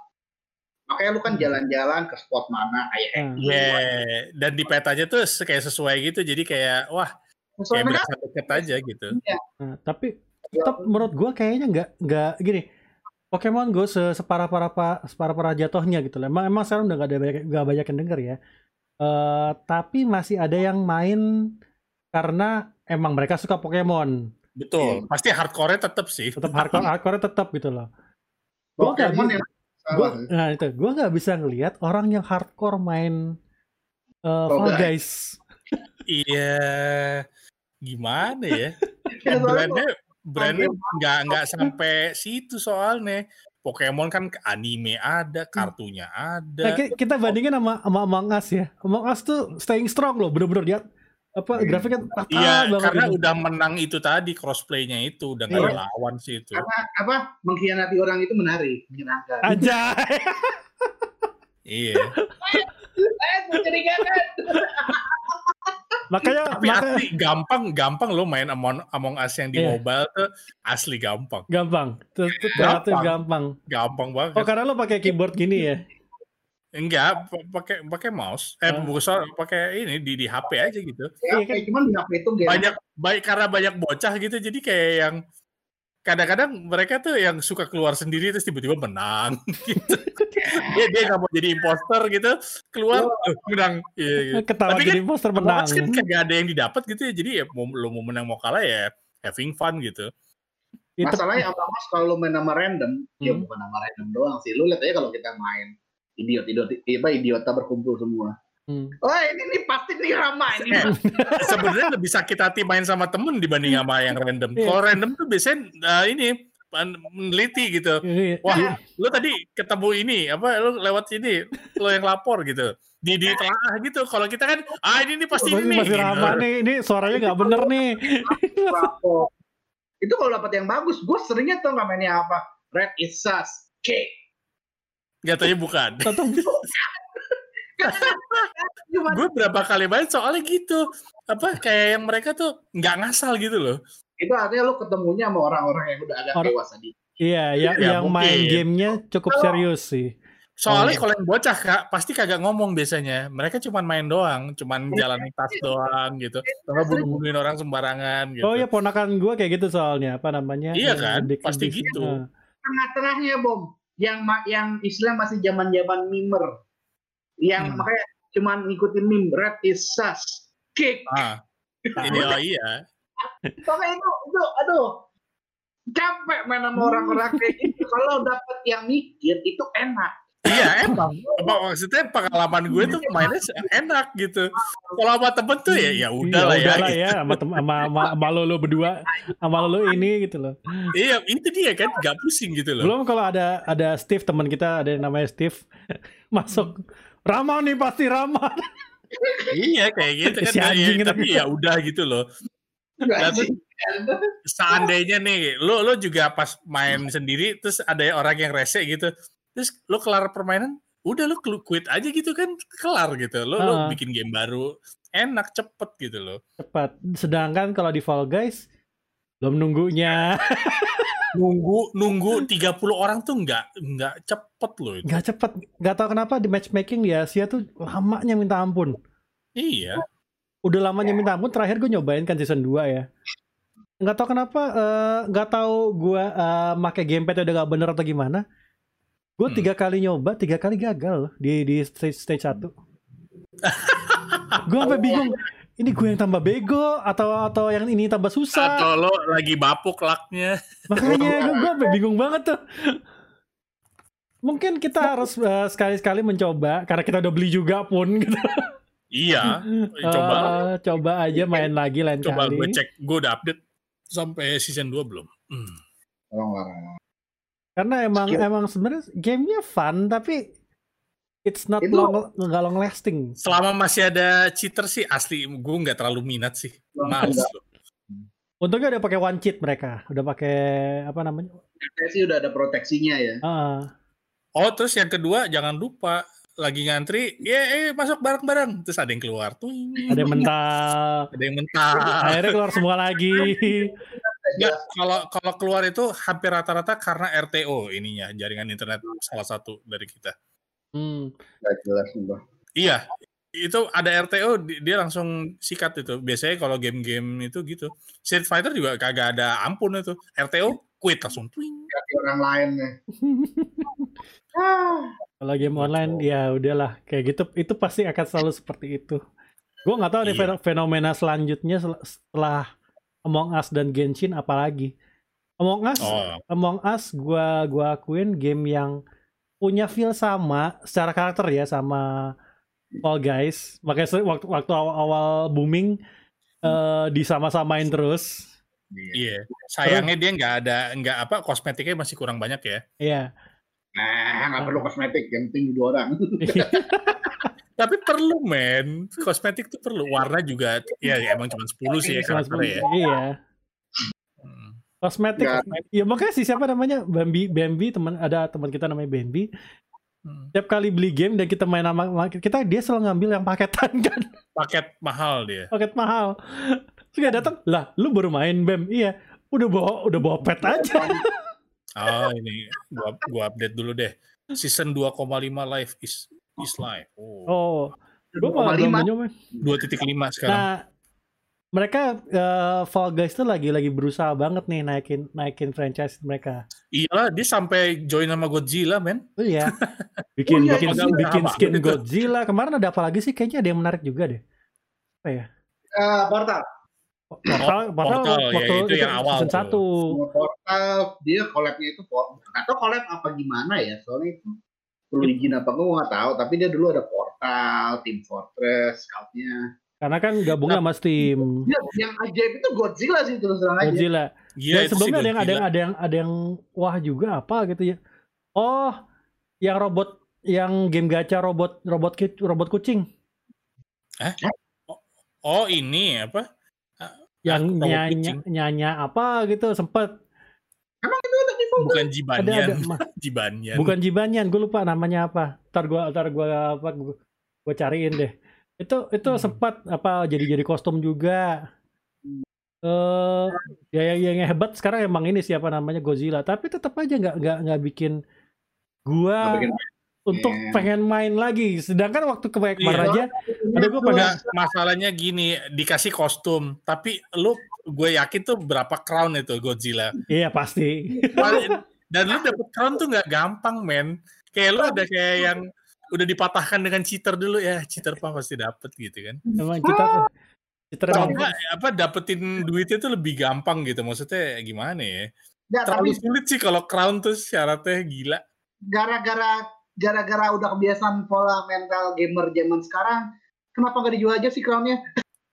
makanya lu kan jalan-jalan ke spot mana kayak Ah. Yeah. dan di petanya tuh kayak sesuai gitu. Jadi kayak wah, kayak Soalnya kan berasa deket aja gitu. Nah, tapi tetap menurut gua kayaknya nggak nggak gini Pokemon Go se separah para separah para jatuhnya gitu loh. Emang emang sekarang udah nggak ada banyak nggak banyak yang denger ya. Eh tapi masih ada yang main karena emang mereka suka Pokemon. Betul. Iya. Pasti hardcore-nya tetap sih. Tetap hardcore hardcore tetap gitu loh. Gua Pokemon salah nah itu gua nggak bisa ngelihat orang yang hardcore main eh Fall Guys. Iya. Gimana ya? Ya, soalnya brandnya brandnya nggak nggak sampai situ soalnya. Pokemon kan anime ada, kartunya Nah, ada. ki- kita bandingin sama sama Among Us ya. Among Us tuh staying strong loh, bener-bener dia apa Hmm. grafiknya rata Iya, banget karena gitu. udah menang itu tadi crossplay-nya itu udah nggak ada Iya. lawan sih itu. karena apa mengkhianati orang itu menarik menyenangkan Aja. Iya. eh mencurigakan makanya Tapi maka, asli gampang gampang lo main Among, Among Us yang di Iya. mobile tuh asli gampang. gampang. Tuh, tuh, Gampang. gampang. Gampang banget. Oh, karena lo pakai keyboard gini ya. Enggak, pa- pakai pakai mouse. Eh, Ah. bukan soal pakai ini di di HP aja gitu. Ya, Iya kan? kayak cuman di HP itu game. Banyak baik karena banyak bocah gitu, jadi kayak yang kadang-kadang mereka tuh yang suka keluar sendiri terus tiba-tiba menang gitu. dia dia nggak mau jadi imposter gitu, keluar eh, menang. Iya, gitu. Ketawa Tapi jadi kan Among menang. Kan kagak ada yang didapat gitu ya. Jadi ya mau lo mau menang mau kalah ya having fun gitu. Itu- Masalahnya Among Us kalau lu main nama random, ya Hmm. bukan nama random doang sih. Lu lihat aja kalau kita main idiot-idiot, apa idiota berkumpul semua. Hmm. Oh ini nih pasti nih Rama ini. Eh, Sebenarnya lebih sakit hati main sama temen dibanding sama yang random. Iya. Kalau random tuh biasanya eh, ini meneliti gitu. Iya. Wah, lu tadi ketemu ini apa lu lewat sini, lo yang lapor gitu. Di di telaah gitu. Kalau kita kan ah ini nih pasti Masih, ini. masih gitu. ramah nih, ini suaranya nggak bener nih. Itu kalau dapat yang bagus, gue seringnya tau nggak mainnya apa? Red is sus. Cake. Jatuhnya bukan. Cuma Gue berapa kali main soalnya gitu. Apa kayak yang mereka tuh nggak ngasal gitu loh. itu artinya lu ketemunya sama orang-orang yang udah agak Orang- dewasa di. iya, yang, Ya, yang main mungkin. gamenya cukup serius sih. Soalnya Oh. kalau yang bocah kak pasti kagak ngomong biasanya. Mereka cuma main doang, cuman jalan tas doang gitu. Atau bunuh-bunuhin orang sembarangan gitu. Oh ya ponakan gue kayak gitu soalnya apa namanya? Iya yang kan? di- Pasti gitu. Nah, Tengah-tengahnya bom, yang yang istilah masih zaman-zaman mimer, yang Hmm. makanya cuman ngikutin meme Red is sus. Cake. Ah. Ini oh iya. Pokoknya itu, itu, aduh, capek main sama orang-orang kayak gitu. Kalau dapet yang mikir itu enak. Iya emang. Maksudnya pengalaman gue tuh mainnya enak gitu. Kalau sama temen tuh ya ya udah lah ya. udahlah ya sama tem- sama sama, sama lo lo berdua sama lo lo ini gitu loh. Iya itu dia kan gak pusing gitu loh. Belum kalau ada ada Steve teman kita ada yang namanya Steve masuk Rama nih pasti Rama. Iya kayak gitu kan. Si Ya, anjing itu. tapi ya udah gitu loh. Nah, sih. Seandainya nih lo lo juga pas main sendiri terus ada orang yang rese gitu. Terus lo kelar permainan udah lo kelu- quit aja gitu kan kelar gitu. Lo lo Ah. bikin game baru enak cepet gitu loh. Cepat. Sedangkan kalau di Fall Guys belum nunggunya. Nunggu nunggu 30 orang tuh nggak nggak cepet loh itu. Gak cepet. Gak tahu kenapa di matchmaking di Asia tuh lamanya minta ampun. Iya. Udah lamanya minta ampun. Terakhir gue nyobain kan season 2 ya. Nggak tahu kenapa. eh, nggak tahu gue eh, make gamepad udah gak bener atau gimana. Gue Hmm. tiga kali nyoba, tiga kali gagal loh di di stage stage satu. gue sampai bingung. Ini gue yang tambah bego atau atau yang ini tambah susah. Atau lo lagi bapuk laknya. Makanya gue, gue bingung banget tuh. Mungkin kita harus eh, sekali-sekali mencoba karena kita udah beli juga pun gitu. Iya. Coba Eh, coba aja main lagi lain coba kali. gue cek. Gue udah update sampai season 2 belum. Hmm. Karena emang Skill. emang sebenarnya gamenya fun tapi it's not Itu- long nggak long lasting. Selama masih ada cheater sih asli gue nggak terlalu minat sih. Males. Untungnya udah pakai one cheat mereka, udah pakai apa namanya? Saya sih udah ada proteksinya ya. Ah, Oh terus yang kedua jangan lupa lagi ngantri, ya eh, masuk bareng-bareng. Terus ada yang keluar tuh, ada yang mental. ada yang mentah. Akhirnya keluar semua lagi. Nggak, kalau kalau keluar itu hampir rata-rata karena RTO ininya jaringan internet salah satu dari kita. Hmm. Gak jelas mbak. Iya, itu ada RTO di- dia langsung sikat itu. Biasanya kalau game-game itu gitu. Street Fighter juga kagak ada ampun itu. RTO quit langsung. Twing. Kaki orang lain nih. Ah, Kalau game online ya udahlah kayak gitu itu pasti akan selalu seperti itu. Gue nggak tahu nih Iya. fen- fenomena selanjutnya sel- setelah Among Us dan Genshin apalagi. Among Us, Oh, Among Us gua gua akuin game yang punya feel sama secara karakter ya sama Fall Guys. Makanya waktu waktu awal-awal booming eh disama-samain terus. iya. iya. Sayangnya dia nggak ada nggak apa kosmetiknya masih kurang banyak ya. Iya. Nah, nggak perlu kosmetik, yang penting dua orang. Tapi perlu men, kosmetik tuh perlu. Warna juga ya, ya emang cuma 10 sih ya karakternya ya. Iya. Hmm. Kosmetik. Ya makanya sih siapa namanya Bambi Bambi teman ada teman kita namanya Bambi. Hmm. Tiap kali beli game dan kita main sama kita dia selalu ngambil yang paketan kan, Paket mahal dia. paket mahal. Terus dia datang, "Lah, lu baru main Bam?" Iya. Udah bawa udah bawa pet aja. Oh ini gua gua update dulu deh. Season 2,5 live is is live. Oh. Oh, gue malah belum 2,5. nyoba. 2.5 sekarang. Nah, mereka eh, Fall Guys tuh lagi lagi berusaha banget nih naikin naikin franchise mereka. Iyalah, dia sampai join sama Godzilla, men. Oh iya. Bikin Oh iya, bikin bikin skin. Godzilla. Kemarin ada apa lagi sih? Kayaknya ada yang menarik juga deh. Apa ya? Eh, Portal. Portal, Portal, Portal, ya, waktu itu yang awal season tuh. 1. Portal dia collabnya itu atau collab apa gimana ya soalnya itu perlu izin apa gue nggak tahu tapi dia dulu ada Portal, Team Fortress, Scoutnya. Karena kan gabung sama Steam. Dia yang ajaib itu Godzilla sih terus terang aja. Godzilla. Iya, Dan sebelumnya ada yang ada yang ada yang ada yang wah juga apa gitu ya. Oh, yang robot yang game gacha robot robot robot kucing Oh, ini apa? yang robot nyanya apa gitu sempet Emang itu udah di Bukan ada ada Jibanyan. Jibanyan. bukan Jibanyan gue lupa namanya apa ntar gua ntar gua apa gua cariin deh itu itu Hmm. sempat apa jadi jadi kostum juga eh ya yang, yang hebat sekarang emang ini siapa namanya Godzilla tapi tetap aja nggak nggak nggak bikin gua bikin untuk Iya. pengen main lagi sedangkan waktu kemarin Iya. aja ada pengen Enggak, masalahnya gini, dikasih kostum, tapi lu gue yakin tuh berapa crown itu Godzilla. iya pasti Dan lu dapet crown tuh nggak gampang, men. Kayak lu ada kayak yang udah dipatahkan dengan cheater dulu ya, cheater apa pasti dapet gitu kan. emang kita emang enggak, apa dapetin duitnya tuh lebih gampang gitu. Maksudnya gimana ya? Nggak, tapi Terlalu sulit sih kalau crown tuh syaratnya gila. gara-gara gara-gara udah kebiasaan pola mental gamer zaman sekarang, kenapa nggak dijual aja sih crownnya?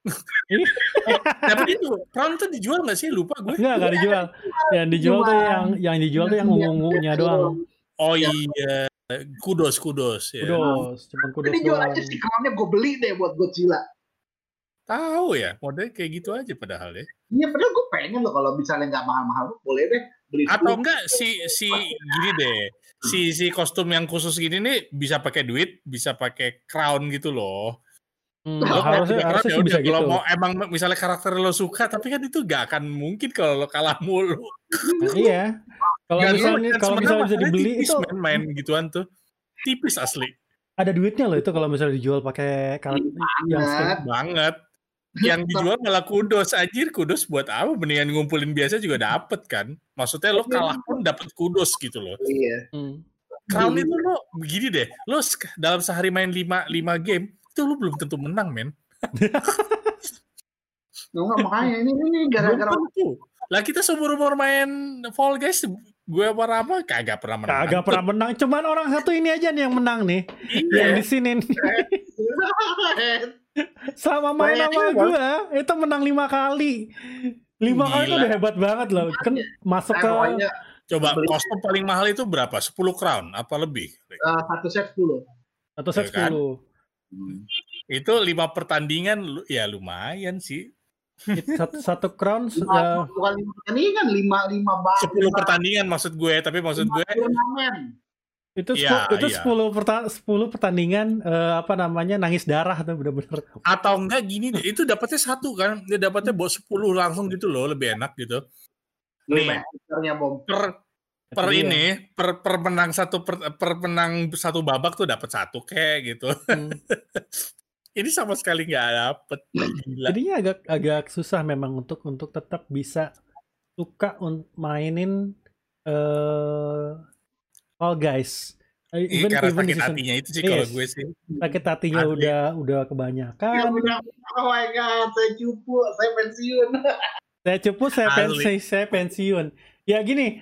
Tapi itu crown tuh dijual nggak sih? Lupa gue. enggak enggak dijual yang dijual tuh yang yang dijual tuh yang ungu-ungunya doang Oh iya, kudos kudos ya. kudos cuman kudos Dijual doang aja sih crownnya gue beli deh buat Godzilla. Tahu ya, model kayak gitu aja padahal ya. Iya, padahal gue pengen loh kalau misalnya nggak mahal-mahal, boleh deh beli. Atau 10. enggak si si gini deh. Si si kostum yang khusus gini nih bisa pakai duit, bisa pakai crown gitu loh. Hmm, Lo kalau harusnya harusnya ya sih bisa udah, kalau gitu mau emang misalnya karakter lo suka, tapi kan itu gak akan mungkin kalau lo kalah mulu. Nah, iya kalau lo- misalnya dan kalau misalnya bisa dibeli tipis, itu men, main gituan tuh. Tipis asli ada duitnya loh itu kalau misalnya dijual pakai karakter yang skin. Banget. banget. Yang dijual malah kudos anjir, kudos buat apa? Mendingan ngumpulin biasa juga dapet kan. Maksudnya lo kalah pun dapet kudos gitu loh. Iya. Hmm. Crown itu lo begini deh, lo dalam sehari main 5 5 game itu lo belum tentu menang, men. Nggak, makanya ini ini gara-gara. Lah kita seumur umur main Fall Guys, gue apa apa kagak pernah menang. Kagak pernah menang, cuman orang satu ini aja nih yang menang nih, yang Iya. di sini nih. sama main sama gua itu menang lima kali. Lima kali itu udah hebat banget loh. Kan masuk Nah, ke Coba Beli. kostum paling mahal itu berapa? 10 crown apa lebih? eh, satu set 10. atau set Ya kan? 10. Itu lima pertandingan ya lumayan sih. Satu, satu crown Lima, eh, bukan lima pertandingan, lima lima bar. 10 pertandingan maksud gue, tapi maksud gue turnamen. itu sepu- itu iya. 10 perta- 10 pertandingan eh, apa namanya nangis darah tuh bener-bener. atau enggak gini deh, itu dapatnya satu kan, dia dapatnya bawa 10 langsung gitu loh, lebih enak gitu. Nih, bom. per per Iya. ini per, per menang satu per, per menang satu babak tuh dapat satu kayak gitu. Hmm. Ini sama sekali nggak dapet. Gila. Jadinya agak agak susah memang untuk untuk tetap bisa suka un- mainin eh Fall Guys. Eh, Ini Even karena even di sakit season hatinya itu sih kalau Yes. gue sih. sakit hatinya Asli. udah udah Ya, kebanyakan. udah, oh my god, saya cupu, saya pensiun. Saya cupu, saya Asli. pensi, saya pensiun. Ya gini,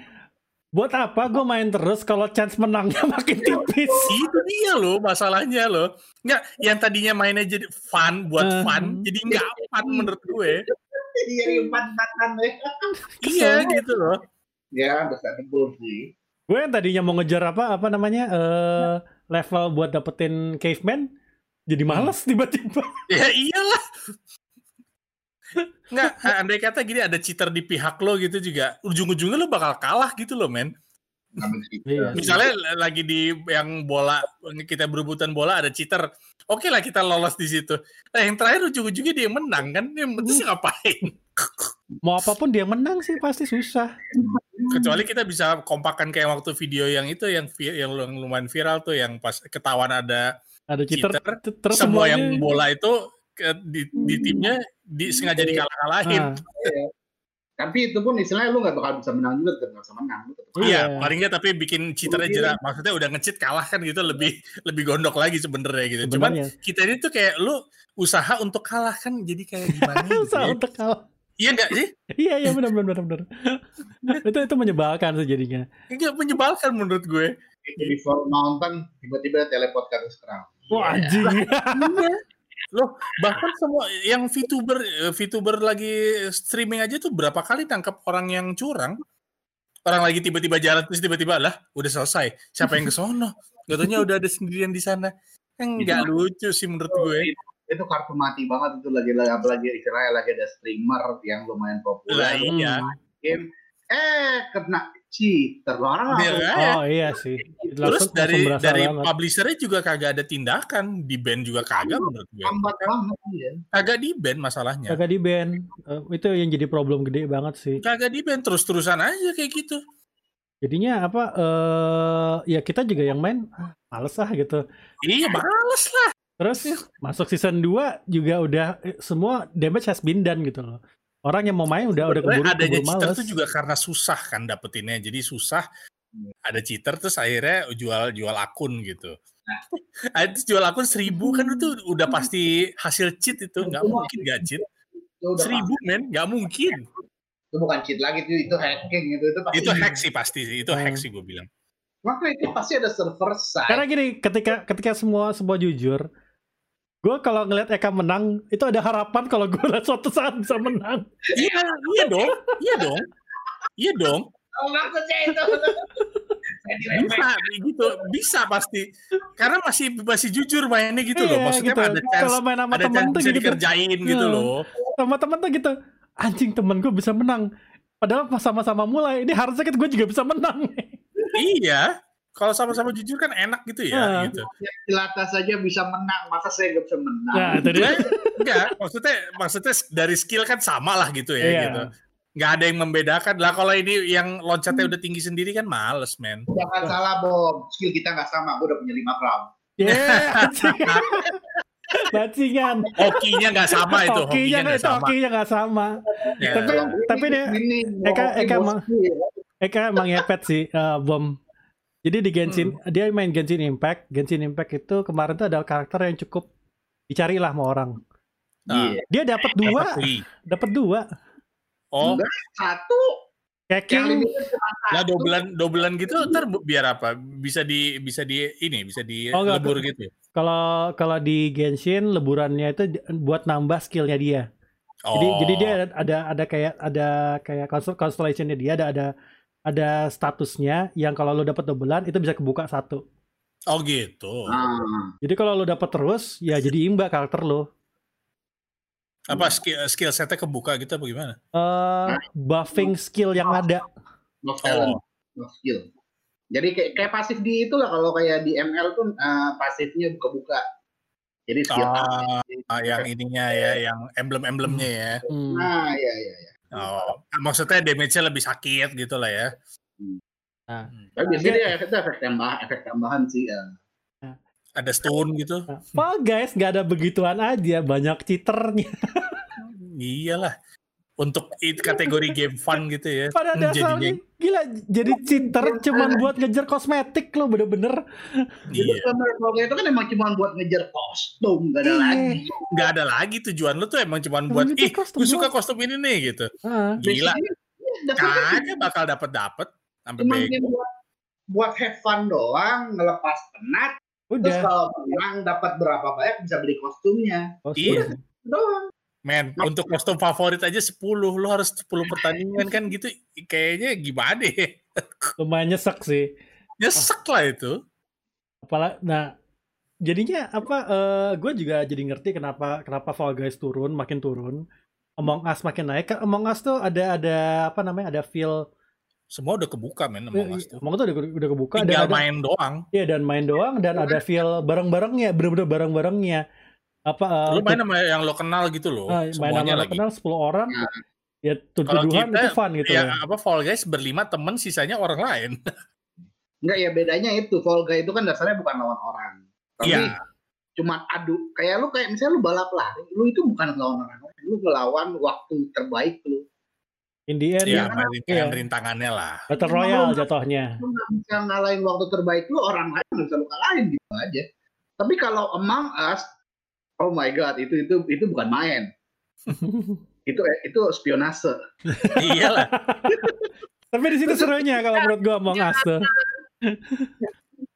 buat apa gue main terus kalau chance menangnya makin tipis? Itu dia loh masalahnya loh. Nggak, yang tadinya mainnya jadi fun buat Eh. fun, jadi nggak fun menurut gue. Jadi empat-empatan ya. iya gitu loh. Ya, understandable sih. Gue yang tadinya mau ngejar apa apa namanya eh level buat dapetin caveman, jadi males tiba-tiba. Ya iyalah. Nggak, andai kata gini ada cheater di pihak lo gitu juga, ujung-ujungnya lo bakal kalah gitu loh men. Iya. Misalnya lagi di yang bola kita berebutan bola ada cheater, oke lah kita lolos di situ. Nah yang terakhir ujung-ujungnya dia yang menang kan, dia terus ngapain? Mau apa pun dia menang sih pasti susah. Kecuali kita bisa kompakan kayak waktu video yang itu yang yang lu- yang lumayan viral tuh yang pas ketahuan ada Ada cheater, cheater, semua semuanya yang bola itu di, di timnya di sengaja dikalah-kalahin. Ah, Iya. Tapi itu pun istilahnya lu nggak bakal bisa menang juga, tetap nggak bisa menang. Iya, Iya. paling nggak tapi bikin cheaternya Iya. jerah. Maksudnya udah nge-cheat kalah kan gitu lebih lebih gondok lagi sebenarnya gitu. Cuman kita ini tuh kayak lu usaha untuk kalah kan jadi kayak gimana gitu. Usaha ya. untuk kalah. Iya enggak sih? Iya iya benar benar benar itu itu menyebalkan sih jadinya. Enggak menyebalkan menurut gue. before mountain tiba-tiba teleport ke kerang. Wah Iya. anjing. Loh, bahkan semua yang VTuber eh, VTuber lagi streaming aja tuh berapa kali tangkap orang yang curang? Orang lagi tiba-tiba jalan terus tiba-tiba lah udah selesai. Siapa yang ke sono? Katanya udah ada sendirian di sana. Enggak lucu sih menurut gue. Itu kartu mati banget itu lagi lagi apalagi istilahnya lagi ada streamer yang lumayan populer iya. game eh kena cheater orang Iya, langsung kan? Oh iya sih. Terus Langsung, dari langsung dari banget. publishernya juga kagak ada tindakan, di band juga kagak menurut gue. lambat banget ya. Kagak di band masalahnya. Kagak di band. Eh, itu yang jadi problem gede banget sih. Kagak di band terus-terusan aja kayak gitu. Jadinya apa? eh ya kita juga yang main ah, males ah gitu. Iya, males lah. Terus masuk season 2 juga udah eh, semua damage has been done gitu loh. Orang yang mau main udah udah keburu, adanya keburu cheater males. tuh juga karena susah kan dapetinnya. Jadi susah ada cheater terus akhirnya jual jual akun gitu. Ah, terus jual akun seribu kan itu udah pasti hasil cheat itu. Nggak mungkin nggak cheat. seribu men. Nggak mungkin. Itu bukan cheat lagi itu itu hacking itu itu pasti itu hack sih pasti sih. Itu hack Hmm. sih gue bilang. Makanya itu pasti ada server side. Karena gini, ketika ketika semua semua jujur, gue kalau ngeliat Eka menang itu ada harapan kalau gue suatu saat bisa menang. iya iya dong iya dong iya dong Oh, maksudnya itu. Bisa gitu bisa pasti karena masih masih jujur mainnya gitu loh Iya, maksudnya gitu. ada chance Kalau main sama temen tuh gitu. dikerjain gitu Hmm. loh Sama temen tuh gitu. Anjing temen gue bisa menang. Padahal pas sama-sama mulai, ini harusnya kan gue juga bisa menang. iya kalau sama-sama jujur kan enak gitu ya Ah. gitu Jelata saja bisa menang, masa saya nggak bisa menang? Nah, itu dia. enggak maksudnya maksudnya dari skill kan sama lah gitu ya Iya. gitu nggak ada yang membedakan lah kalau ini yang loncatnya udah tinggi sendiri kan males men Jangan salah, Bob. Skill kita nggak sama. Gue udah punya 5 crown. Yeah, anjing. Bajingan. hokinya nggak sama itu Hokinya nggak sama hokinya nggak sama. Ya. Tapi tapi nih ini Eka- Eka bos emang- skill. Eka emang ngepet sih eh, bom. Jadi di Genshin dia main Genshin Impact. Genshin Impact itu kemarin tuh ada karakter yang cukup dicari lah sama orang. Nah, Iya. Dia dapat dua, dapat dua. oh Enggak, satu. Keking lah dobelan dobelan gitu ntar biar apa bisa di bisa di ini bisa di Oh, nggak, lebur gitu kalau kalau di Genshin leburannya itu buat nambah skillnya dia. Jadi Oh. jadi dia ada ada, ada kayak ada kayak constel- constellationnya dia ada ada ada statusnya yang kalau lo dapat dobelan itu bisa kebuka satu. oh gitu Ah, Jadi kalau lo dapat terus ya jadi imba karakter lo. apa skill skill setnya kebuka gitu apa gimana eh buffing skill yang ada. talent, oh no skill. Jadi kayak, kayak pasif di itulah kalau kayak di ML tuh eh, pasifnya buka-buka. Jadi skill Ah, ah, yang ininya ya yang emblem-emblemnya ya Hmm. Nah, ya ya ya. Oh maksudnya damage-nya lebih sakit gitu lah ya Tapi biasanya dia efek, efek tambahan, efek tambahan sih. ya. ada stun gitu Nah, Fall guys nggak ada begituan aja, banyak cheaternya. iyalah untuk it kategori game fun gitu ya Pada Hmm, dasarnya gila jadi cheater cuman buat ngejar kosmetik lo bener-bener. Jadi iya kalau itu kan emang cuma buat ngejar kostum, gak ada Iya. lagi. nggak ada lagi tujuan lu tuh emang cuma buat Ngejar ih kostum gue suka doang." kostum ini nih gitu Ah, gila Basically, dapetnya kagak bakal dapet dapet sampai bego buat buat have fun doang, ngelepas penat. Terus udah. kalau menang dapat berapa banyak bisa beli kostumnya. Kostum. Iya. Doang. Men, untuk kostum favorit aja 10, lu harus 10 pertandingan kan gitu kayaknya gimana ya? Lumayan nyesek sih. Nyesek lah itu. Apalagi nah jadinya apa eh gue juga jadi ngerti kenapa kenapa Fall Guys turun makin turun. Among Us makin naik. Kan Among Us tuh ada ada apa namanya? Ada feel Semua udah kebuka men Among Us tuh. Among Us tuh udah, udah kebuka dan Tinggal ada main doang. Iya dan main doang dan ada feel bareng-barengnya, bener-bener bareng-barengnya. Apa eh, Lu main sama yang lo kenal gitu loh. ah, main semuanya sama lagi. kenal 10 orang. Nah. Ya Kalau tuduhan kita, itu fun gitu ya ya. apa Fall Guys berlima temen sisanya orang lain. Enggak ya bedanya itu Volga itu kan dasarnya bukan lawan orang. Tapi Iya. cuma adu kayak lu kayak misalnya lu balap lari lu itu bukan lawan orang lain lu melawan waktu terbaik lu In the end, Iya, ya, sama iya. rintangan-rintangannya lah. Battle Royale jatuhnya. lu nggak bisa ngalahin waktu terbaik lu orang lain nggak bisa lu kalahin gitu aja tapi kalau Among Us oh my god itu itu itu bukan main itu itu spionase Iyalah. Tapi di situ serunya kalau menurut gua Among Us tuh.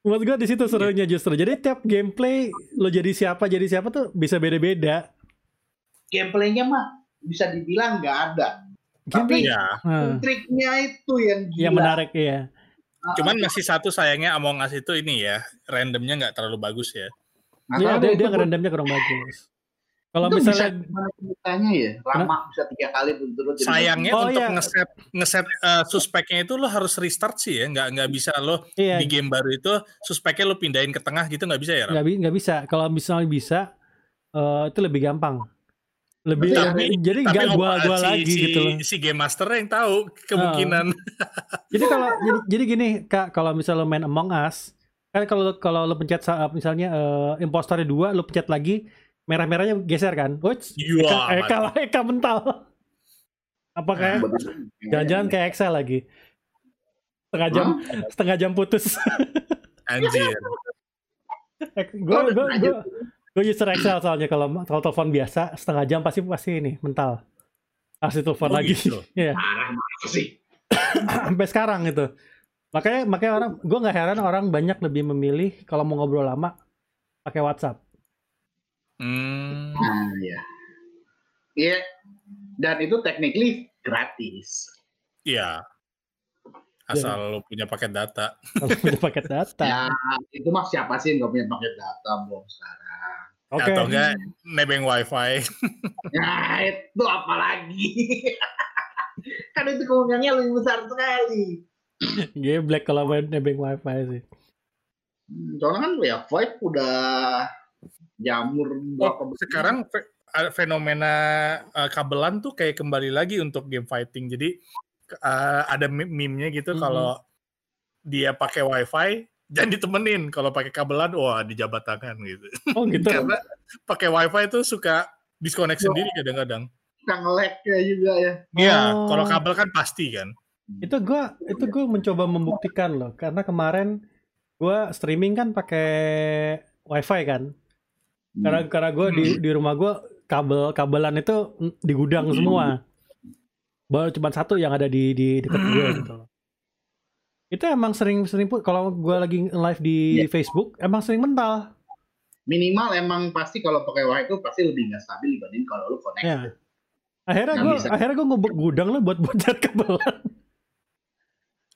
menurut gua di situ serunya justru. Jadi tiap gameplay lo jadi siapa jadi siapa tuh bisa beda-beda. gameplaynya mah bisa dibilang nggak ada tapi Iya. Hmm. triknya itu yang gila Yang menarik ya. Cuman masih satu sayangnya Among Us itu ini ya, randomnya nggak terlalu bagus ya. Nah, Iya, kalau dia dia ngerendamnya kurang bagus. Kalau misalnya gimana ceritanya ya lama bisa tiga kali berturut Sayangnya Oh, untuk iya. ngeset ngeset eh, suspeknya itu lo harus restart sih ya, nggak nggak bisa lo iya di game baru itu suspeknya lo pindahin ke tengah gitu nggak bisa ya? Ram? nggak nggak bisa. Kalau misalnya bisa eh, itu lebih gampang. Lebih Tapi- jadi Tapi nggak gua gua si, lagi si, gitu loh. si game master yang tahu kemungkinan. Jadi kalau jadi, jadi gini kak, kalau misalnya lo main Among Us, kan kalau kalau lo pencet misalnya eh, impostornya dua, lo pencet lagi merah-merahnya geser kan? Wih, Iya, Eka, Eka lah, Eka mental. Apa kayak jangan-jangan kayak Excel lagi? Setengah jam, setengah jam putus. Anjir. gue gue gue user Excel soalnya kalau kalau telepon biasa setengah jam pasti pasti ini mental. Pasti telepon Oh, lagi. gitu. Masa sih sampai sekarang itu makanya makanya orang gue nggak heran orang banyak lebih memilih kalau mau ngobrol lama pakai WhatsApp Hmm. nah ya Iya dan itu technically gratis Iya. Asal lo punya paket data. kalau punya paket data ya itu mah siapa sih yang nggak punya paket data belum sekarang oke Atau enggak nebeng wifi. Nah, itu apa lagi? kan itu kemungkinannya lebih besar sekali. Black kalau main nebeng wifi sih Hmm, Soalnya kan ya Vibe udah jamur berapa Oh, sekarang fe- fenomena eh, kabelan tuh kayak kembali lagi untuk game fighting. Jadi eh, ada meme- meme-nya gitu Mhm. kalau dia pakai wifi jangan ditemenin kalau pakai kabelan wah dijabat tangan gitu. oh gitu Karena pakai wifi itu suka disconnect Oh. sendiri kadang-kadang. Nge-lag ya juga ya. Iya, Oh. kalau kabel kan pasti kan. Itu gue itu gue mencoba membuktikan loh. Karena kemarin gue streaming kan pakai wifi kan. Karena karena gue di di rumah gue kabel kabelan itu di gudang semua. Baru cuma satu yang ada di di dekat gue gitu loh. Itu emang sering sering pun kalau gue lagi live di Iya. Facebook emang sering mental. Minimal emang pasti kalau pakai wifi itu pasti lebih nggak stabil dibanding kalau lu connect. ya akhirnya gue akhirnya gue ngebuk gudang lah buat buat kabelan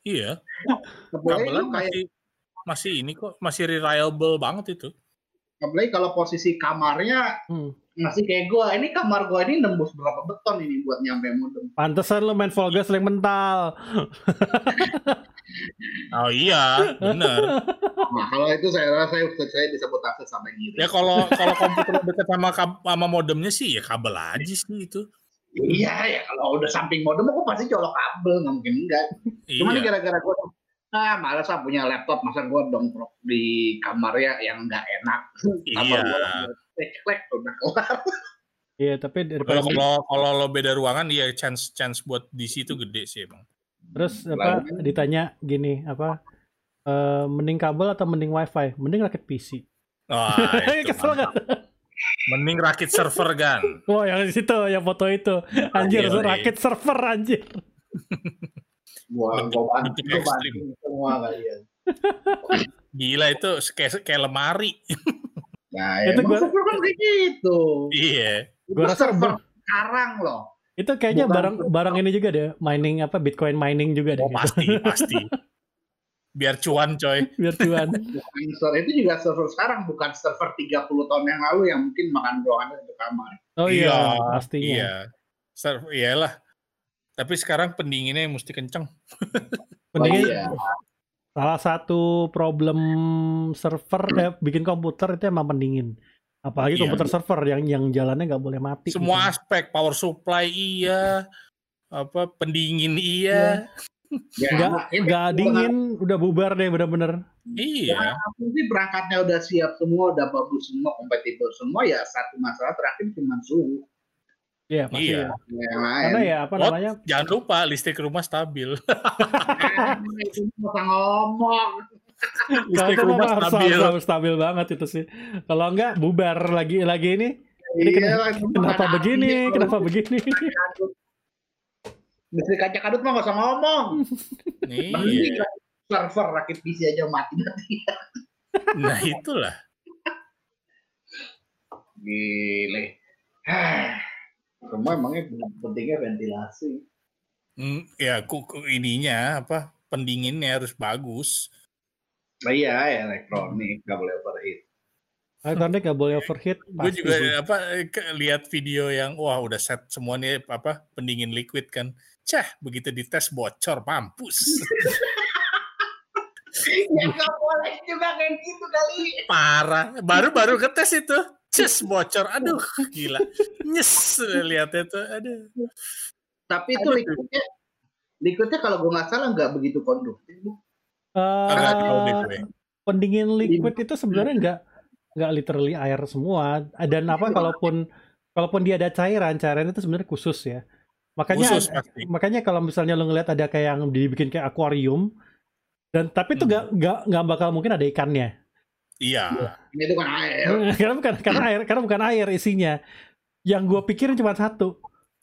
Iya, Apalagi kabelan lu kayak masih masih ini kok, masih reliable banget itu. apalagi kalau posisi kamarnya Hmm. masih kayak gua. Ini kamar gua ini nembus berapa beton ini buat nyampe modem. pantesan lo main Fall Guys sering mental Oh iya, bener. Nah, kalau itu saya rasa saya, saya disabotase sampai ngiri. Ya kalau kalau komputer dekat sama sama modemnya sih ya kabel aja sih itu. Iya ya kalau udah samping modem aku pasti colok kabel nggak mungkin enggak. Cuma ini Iya. gara-gara gue ah malas ah punya laptop masa gue dongkrok di kamarnya yang nggak enak. Kamar Iya. gua cek udah kelar. iya tapi daripada Kalau kalau kalau lo beda ruangan ya chance chance buat DC itu gede sih emang. Terus apa Lalu- ditanya gini apa eh, mending kabel atau mending wifi? Mending rakit PC. Itu Kesel mantap. Mending rakit server kan. Wah yang di situ yang foto itu anjir Iya, iya. rakit server anjir. Bantu semua. Gila itu kayak kayak lemari. Nah, Itu emang gua- server kan kayak gitu. Iya. Gua rasa server sekarang loh. Itu kayaknya Bukan barang barang ini juga deh mining apa Bitcoin mining juga deh Oh gitu. pasti pasti. Biar cuan coy. biar cuan. Bukan server itu juga server sekarang bukan server 30 tahun yang lalu yang mungkin makan ruangan di kamar. Oh iya, pastinya. Iya. Server iyalah. Tapi sekarang pendinginnya yang mesti kenceng. Mendingan Oh, iya. salah satu problem server eh, bikin komputer itu emang pendingin. Apalagi Iya. komputer server yang yang jalannya nggak boleh mati. Semua gitu. aspek power supply iya, apa pendingin iya. Ya, nggak nggak dingin udah bubar deh bener-bener Iya. Mungkin berangkatnya udah siap semua, udah bagus semua, kompatibel semua ya satu masalah terakhir cuma suhu. Iya pasti Iya. ya. Karena ya apa What? namanya Jangan lupa listrik rumah stabil. Itu nggak usah ngomong. listrik itu mah rumah harus stabil. stabil. stabil banget itu sih kalau enggak bubar lagi lagi ini Ini Iya, kenapa, itu kenapa begini kenapa begini. Listrik kaca kadut mah nggak usah ngomong. Iya. Mending server rakit PC aja mati mati. Nah itulah. Gile. Semua emangnya pentingnya ventilasi. Hmm, ya ku, ku- ininya apa pendinginnya harus bagus. Nah, iya, elektronik nggak boleh overheat. elektronik nggak boleh overheat Gue juga apa lihat video yang wah udah set semua nih apa pendingin liquid kan. Cah, begitu dites bocor mampus. ya nggak boleh juga kayak gitu kali. Parah. Baru-baru ketes itu. Cus bocor. Aduh, gila. Nyes lihatnya tuh. Aduh. Tapi itu liquidnya, liquidnya kalau gue nggak salah nggak begitu konduktif. Bu. Eh, gue. pendingin liquid itu sebenarnya nggak nggak literally air semua dan apa kalaupun kalaupun dia ada cairan cairan itu sebenarnya khusus ya makanya Khusus pasti. makanya kalau misalnya lo ngeliat ada kayak yang dibikin kayak akuarium dan tapi itu Hmm. nggak nggak nggak bakal mungkin ada ikannya Iya. Ini itu kan air. karena bukan karena air karena bukan air isinya yang gue pikirin cuma satu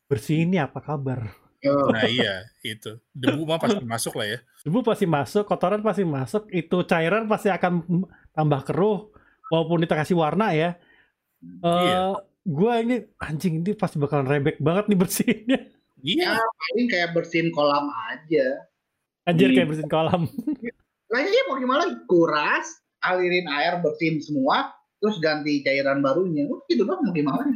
bersih ini apa kabar Oh, Nah iya itu. Debu mah pasti masuk lah ya. debu pasti masuk kotoran pasti masuk itu cairan pasti akan tambah keruh walaupun kita kasih warna ya eh Iya. gue ini anjing ini pasti bakalan rebek banget nih bersihinnya Iya. paling kayak bersihin kolam aja. anjir Iya. kayak bersihin kolam Lah iya mau gimana? Kuras, alirin air, bersihin semua, terus ganti cairan barunya. Udah gitu doang mau gimana?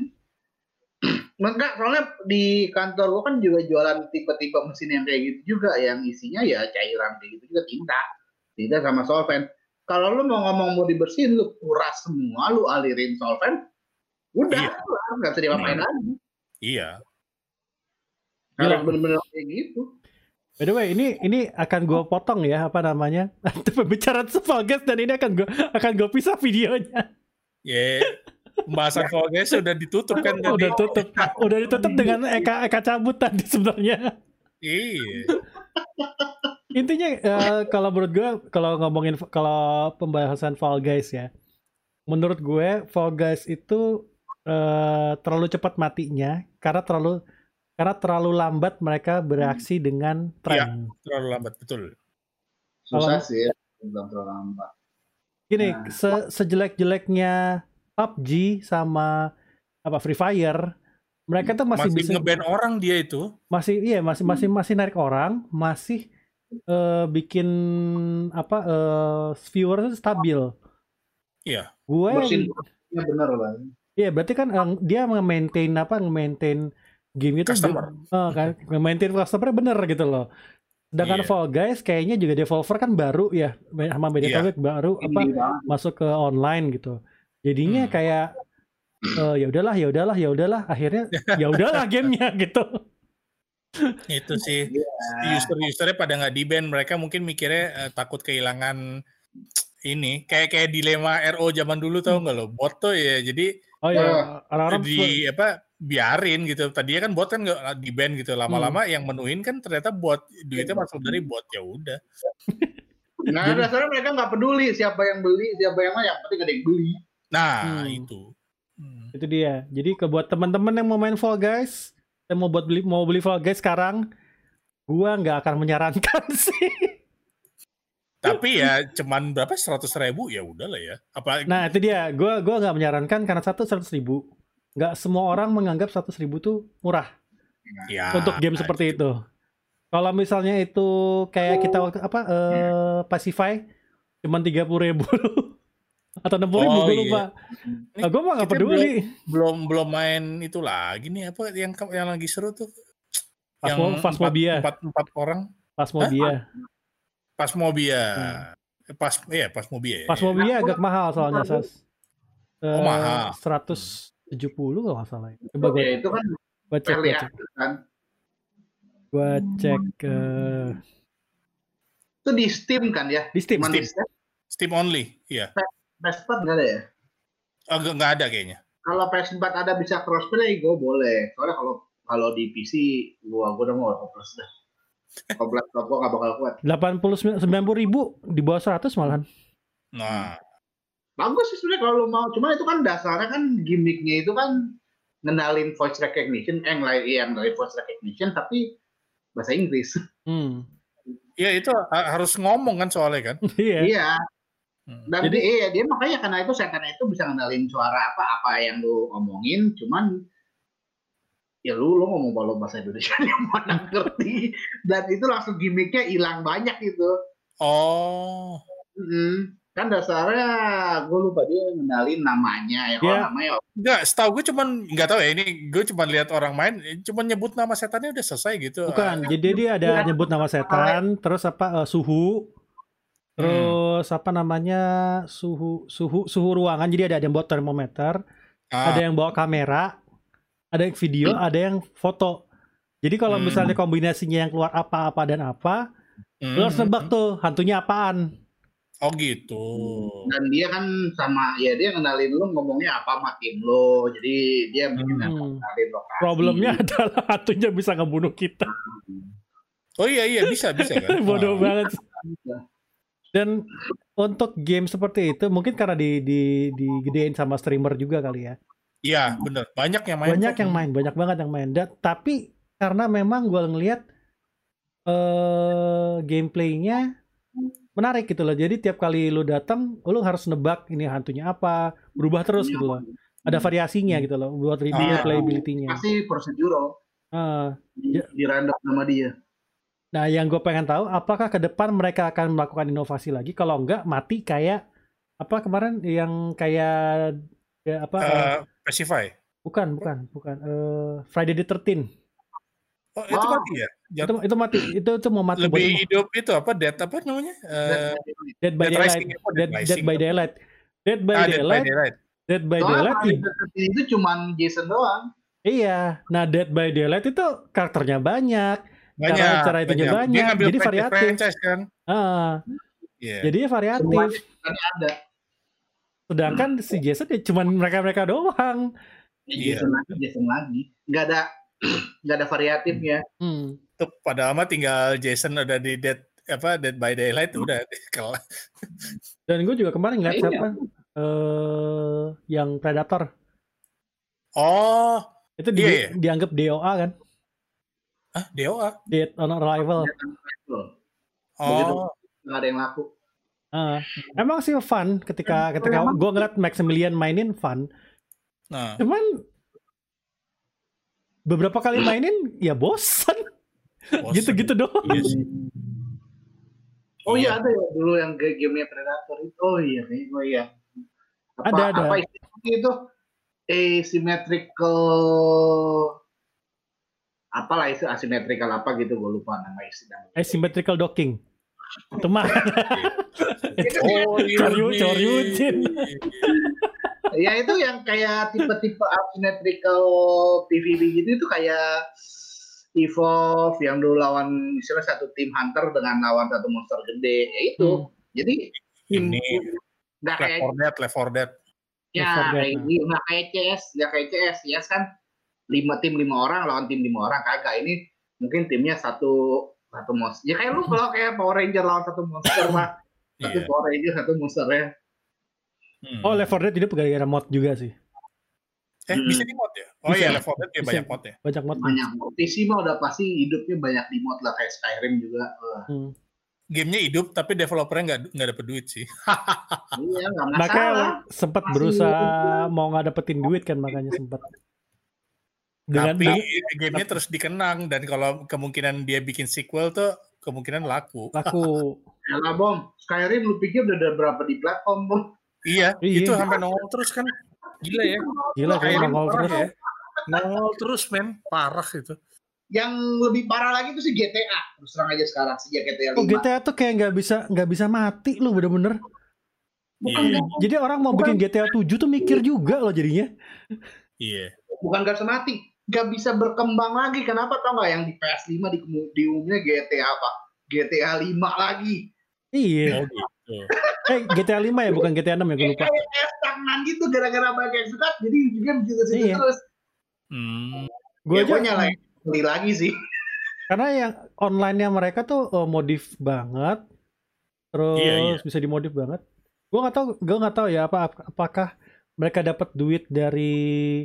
Enggak, soalnya di kantor gua kan juga jualan tipe-tipe mesin yang kayak gitu juga, yang isinya ya cairan kayak gitu juga tinta, tinta sama solvent. Kalau lu mau ngomong mau dibersihin, lu kuras semua, lu alirin solvent, udah, Iya. nggak usah diapain lagi. Iya. Harus Gila. bener-bener kayak gitu. by the way ini ini akan gue potong ya apa namanya pembicaraan soal gas dan ini akan gue akan gue pisah videonya Ya. Pembahasan Fall Guys sudah ditutup kan tadi. udah tutup udah ditutup dengan Eka Eka cabut tadi sebenarnya Iya. intinya eh, kalau menurut gue kalau ngomongin kalau pembahasan Fall Guys ya menurut gue Fall Guys itu eh, terlalu cepat matinya karena terlalu karena terlalu lambat mereka bereaksi dengan tren. Terlalu lambat betul. Susah Kalau- sih, belum terlalu lambat. Gini, Nah. se- sejelek-jeleknya PUBG sama apa Free Fire, mereka tuh masih, Masih, bisa nge-ban orang dia itu. masih iya masih masih masih narik orang, masih eh, bikin apa eh viewer stabil. Iya. Gue Bersihin bener lah. Iya, berarti kan eh, dia nge-maintain apa nge-maintain game itu Customer. eh, kan nge-maintain customer bener gitu loh. Sedangkan Iya. Fall Guys kayaknya juga Devolver kan baru ya sama Mediatek baru apa banget. masuk ke online gitu. Jadinya Hmm. kayak eh, ya udahlah, ya udahlah, ya udahlah, akhirnya ya udahlah gamenya gitu. Itu sih. Iya. User-usernya pada nggak di-ban. Mereka mungkin mikirnya eh, takut kehilangan ini. Kayak kayak dilema RO zaman dulu tau nggak lo? Bot tuh ya. Jadi Oh Ya. ya, orang-orang di apa biarin gitu. Tadinya kan bot kan nggak di ban gitu. Lama-lama yang menuin kan ternyata bot duitnya masuk dari bot ya udah. Nah, dasarnya mereka nggak peduli siapa yang beli, siapa yang mana, yang penting ada yang beli. Nah Hmm. itu. Hmm. itu dia. Jadi ke buat teman-teman yang mau main Fall Guys, yang mau buat beli mau beli Fall Guys sekarang, gua nggak akan menyarankan sih. Tapi ya cuman berapa seratus ribu ya udah lah ya. Apa Nah itu dia, gua gua nggak menyarankan karena satu seratus ribu. Nggak semua orang menganggap seratus ribu tuh murah ya, untuk game seperti itu. Kalau misalnya itu kayak kita waktu apa eh Pacify cuman tiga puluh ribu atau enam puluh ribu Oh, gue iya. lupa. Nih, Nah, gue mah nggak peduli. belum belum main itu lagi nih apa yang yang lagi seru tuh Phasmo- yang Phasmobia. empat, empat, empat orang Pas Mobia, pas mobia Hmm. pas iya pas mobia ya. pas Mobia agak mahal soalnya sas. Oh, mahal. Seratus tujuh puluh kalau nggak salah. Coba gue Ya itu kan gua cek, gua early cek, kan. gua cek. eh, Itu di Steam kan ya? Di Steam. Steam. di Steam. Steam only, iya. PS4 nggak ada ya? Oh, nggak ada kayaknya. Kalau PS4 ada bisa crossplay, gue boleh. Soalnya kalau kalau di PC, gua gua udah mau hopeless dah. Kalau laptop gua nggak bakal kuat. 80 90 ribu di bawah 100 malahan. Nah, Bagus sih sebenarnya kalau lu mau. Cuman itu kan dasarnya kan gimmicknya itu kan ngenalin voice recognition, eh ngelain iya, ngenalin voice recognition tapi bahasa Inggris. Hmm. ya itu ha- harus ngomong kan soalnya kan. Iya. Iya. Hmm. Dan Jadi- iya, dia makanya karena itu setannya itu bisa ngenalin suara apa apa yang lu ngomongin, cuman ya lu lu ngomong kalau bahasa Indonesia dia mana ngerti dan itu langsung gimmicknya hilang banyak gitu. Oh, Mm. Kan dasarnya gue lupa dia ngenalin namanya ya kalau Iya. namanya Enggak, setahu gue cuman nggak tahu ya ini gue cuman lihat orang main cuman nyebut nama setannya udah selesai gitu. Bukan, Ah, jadi dia ada Iya. nyebut nama setan, terus apa eh, suhu, terus apa namanya suhu suhu suhu ruangan. Jadi ada yang bawa termometer, ah, ada yang bawa kamera, ada yang video, ada yang foto. Jadi kalau Hmm. misalnya kombinasinya yang keluar apa-apa dan apa, hmm. lu harus nebak tuh hantunya apaan. Oh gitu. dan dia kan sama ya dia ngenalin lu ngomongnya apa sama tim lo jadi dia mungkin Hmm. ngenalin lokasi Problemnya adalah hantunya bisa ngebunuh kita. Oh iya iya bisa bisa kan. Bodoh Ah. banget. Dan untuk game seperti itu mungkin karena di di digedein sama streamer juga kali ya. Iya bener banyak yang main. banyak kok. yang main, banyak banget yang main. Dan, tapi karena memang gue ngelihat eh gameplaynya menarik gitu loh. Jadi tiap kali lu datang, lu harus nebak ini hantunya apa, berubah terus gitu loh. Ada variasinya gitu loh buat Ah. replayability-nya. pasti prosedural Ah. di, Ya. di random sama dia Nah, yang gue pengen tahu, apakah ke depan mereka akan melakukan inovasi lagi? Kalau enggak, mati kayak apa kemarin yang kayak ya, apa? eh, Eh, Pacify. bukan, bukan, bukan. eh, Friday the 13 Oh itu Oh. mati ya? Jat- itu itu mati itu itu mau mati lebih buat- hidup itu apa? Dead apa namanya? Eh, Dead by Dead Daylight Rising, apa? Dead Dead, Dead Rising by? Daylight Dead by ah, Dead by Daylight Daylight. Dead by soalnya Daylight Friday i- the 13 itu cuman Jason doang iya nah Dead by Daylight itu karakternya banyak Banyak. Cara- cara itunya Dia banyak, ngambil jadi variatif. franchise kan. ah Iya. jadinya variatif Semuanya. kan ada sedangkan si Jason ya cuman mereka mereka doang Iya. Jason lagi Jason lagi nggak ada nggak ada variatifnya hmm. Tuh, padahal mah tinggal Jason udah di Dead apa Dead by Daylight udah kelar. dan gue juga kemarin ngeliat Iya. siapa eh yang Predator Oh, itu di- Iya, iya. dianggap DOA kan ah DOA. Dead on Arrival Begitu. Oh, nggak ada yang laku Ah, emang sih fun ketika ketika gue ngeliat Maximilian mainin fun nah. Cuman beberapa kali mainin ya bosan. Gitu-gitu doang. Iya sih. oh iya ada ya dulu yang game gamenya Predator itu oh iya oh iya apa, Ada, ada. apa itu asymmetrical apalah itu asymmetrical apa gitu gue lupa nama istilahnya Asymmetrical docking. Itu mah Oh, iya. Ya itu yang kayak tipe-tipe asymmetrical PVP gitu itu kayak Evolve yang dulu lawan misalnya satu tim hunter dengan lawan satu monster gede ya itu Hmm. jadi Ini nggak Left kayak 4 Dead, Left 4 Dead. ya Left 4 Dead, kayak nah. gitu, nggak kayak CS nggak kayak CS CS kan lima tim lima orang lawan tim lima orang kagak ini mungkin timnya satu satu monster ya kayak lu kalau kayak Power Ranger lawan satu monster mah satu Iya. Power Ranger satu monster ya Hmm. Oh Left 4 Dead itu gara-gara mod juga sih. Eh, Hmm. bisa di mod ya? Oh Bisa. iya, Left 4 Dead ya banyak mod ya. Banyak mod. banyak PC mah udah pasti hidupnya banyak di mod lah kayak Skyrim juga Hmm. Gamenya hidup tapi developernya nggak nggak dapet duit sih. iya nggak Makanya masalah sempat Masih- berusaha mau nggak dapetin duit kan makanya sempat. Dengan tapi dengan- gamenya terus dikenang dan kalau kemungkinan dia bikin sequel tuh kemungkinan laku. laku. ya lah bom Skyrim lu pikir udah ada berapa di platform bom Iya, Iya. itu sampai nongol terus kan. Gila ya. Gila kayak nongol terus. ya. Nongol terus men, parah itu. yang lebih parah lagi tuh si GTA terus terang aja sekarang sejak GTA 5 Oh GTA tuh kayak nggak bisa nggak bisa mati loh bener-bener. bukan Iya. Jadi orang mau bikin GTA 7 tuh mikir juga loh jadinya. Iya. bukan gak semati gak bisa berkembang lagi kenapa tau nggak yang di PS5 di diumumnya GTA apa GTA 5 lagi. Iya. Oh gitu. Eh GTA 5 ya bukan GTA 6 ya gue lupa. Kayak stagnan gitu gara-gara banyak yang suka jadi juga begitu situ Iya. terus. Hmm. Gue ya, aja nyalain beli lagi sih. karena yang online-nya mereka tuh eh, modif banget. Terus Iya, iya. bisa dimodif banget. Gue nggak tahu, gue nggak tahu ya apa apakah mereka dapat duit dari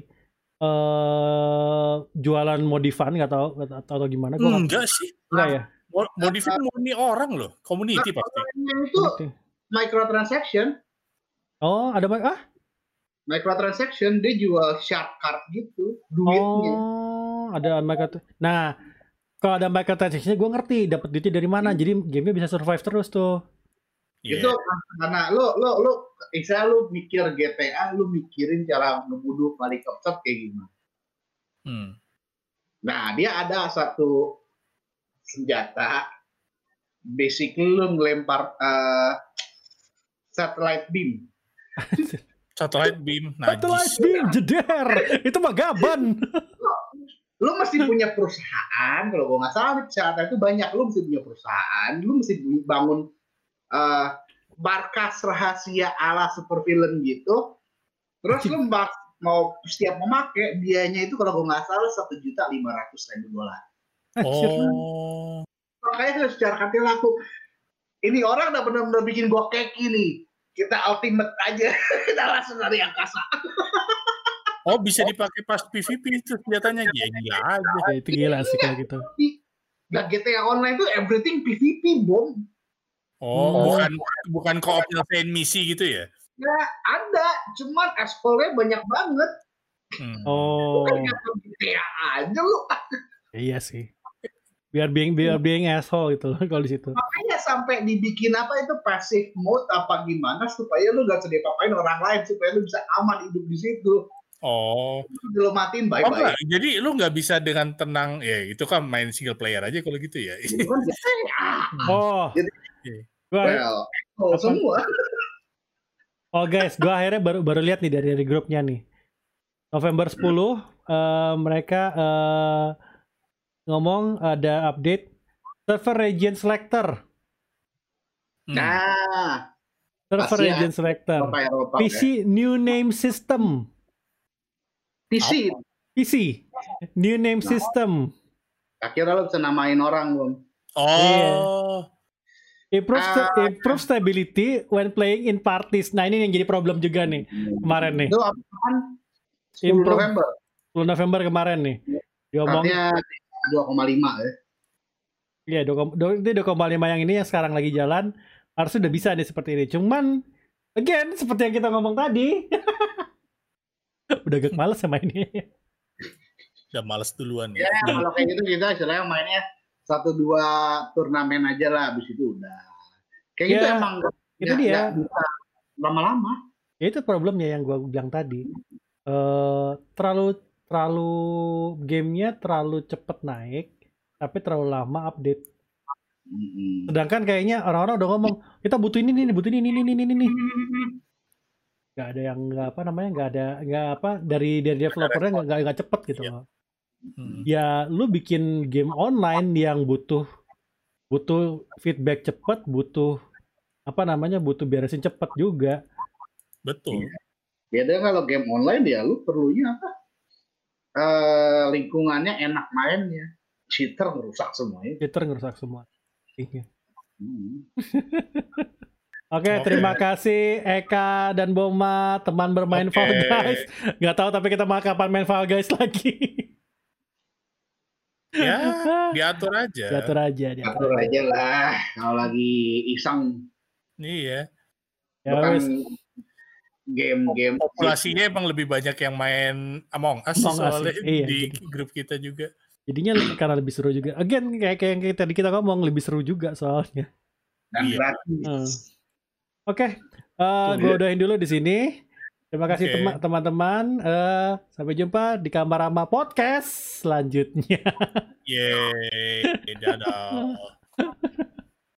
eh jualan modifan nggak tahu atau, atau gimana gue Enggak sih. enggak ya Mo- Modifnya murni orang loh, community pasti. Yang itu microtransaction, oh ada ah microtransaction dia jual shark card gitu, duitnya. oh ada mereka tuh nah kalau ada microtransaction gue ngerti dapat duitnya dari mana jadi gamenya bisa survive terus tuh Iya. Itu karena lo lo lo misalnya lo mikir GTA, lo mikirin cara ngebunuh helikopter kayak gimana. Hmm. Nah, dia ada satu senjata basically lo ngelempar eh, satellite beam. Satellite beam, Satellite najis. beam jeder itu mah gaban Lo mesti punya perusahaan, kalau gue nggak salah saat itu banyak. Lo mesti punya perusahaan, lo mesti bangun eh, markas rahasia ala super villain gitu. Terus lo mbak- mau setiap memakai biayanya itu kalau gue nggak salah satu juta lima ratus ribu dolar. Anjir. Oh. makanya secara hati laku ini orang udah benar-benar bikin gua keki nih kita ultimate aja kita langsung dari angkasa Oh bisa dipakai pas PVP itu senjatanya ya gila aja. Ya, itu gila sih kalau gitu nah GTA Online tuh everything PVP bom Oh, Hmm. bukan bukan co-op nyelesain misi gitu ya? ya ada cuman explore banyak banget Hmm. oh kan nyata GTA aja lu iya sih biar being biar being asshole gitu loh kalau di situ. Makanya sampai dibikin apa itu passive mode apa gimana supaya lu gak sedih papain orang lain supaya lu bisa aman hidup di situ. Oh, lu matiin bye oh enggak. Jadi lu nggak bisa dengan tenang ya itu kan main single player aja kalau gitu ya. GTA oh. Jadi- gua well oh, semua. Oh guys gua akhirnya baru baru lihat nih dari, dari grupnya nih. November 10 eh, mereka eh, ngomong ada update. Server region selector. Nah server Asia. region selector. Eropa Eropa oke. PC new name system. PC PC new name system. Akhirnya lo bisa namain orang belum Oh, improve sta- Ah. improve stability when playing in parties. Nah ini yang jadi problem juga nih kemarin nih. Itu apaan? 10 Improve. November. 10 November kemarin nih. Diomong artinya 2,5 ya Iya, 2, itu 2,5 yang ini yang sekarang lagi jalan harusnya udah bisa nih seperti ini. Cuman again seperti yang kita ngomong tadi udah gak males sama ini. udah males duluan ya. ya kalau kayak gitu kita istilahnya mainnya satu dua turnamen aja lah habis itu udah kayak gitu Ya, emang itu nggak- dia. lama-lama Ya itu problemnya yang gua bilang tadi. Eh terlalu terlalu gamenya terlalu cepet naik tapi terlalu lama update. Mm-mm. Sedangkan kayaknya orang-orang udah ngomong kita butuh ini nih, butuh ini ini ini ini ini. Gak ada yang nggak apa namanya nggak ada nggak apa dari dari developernya nggak nggak- nggak cepet gitu Iya. loh. Hmm. ya lu bikin game online yang butuh butuh feedback cepet butuh apa namanya butuh beresin cepet juga Betul. Beda kalau game online ya lu perlunya apa? Eh lingkungannya enak mainnya. Cheater ngerusak semuanya. Twitter ngerusak semua Iya. Hmm. Oke, Oke. terima kasih Eka dan Boma teman bermain Oke. Fall Guys. Nggak tahu tapi kita mau kapan main Fall Guys lagi. Ya, diatur aja. Diatur aja, diatur. Atur aja lah. Kalau lagi iseng Iya. Ya, bukan. Game-game Populasinya emang lebih banyak yang main Among Us Among Us, soalnya iya, di gitu. grup kita juga. Jadinya karena lebih seru juga. Again, kayak kayak yang tadi kita ngomong lebih seru juga soalnya. dan Iya. gratis. Hmm. Oke, eh Tuh, gue udahin dulu di sini. Terima kasih tema- teman-teman. Eh, sampai jumpa di Kamar Rama Podcast selanjutnya. Yeay, dadah.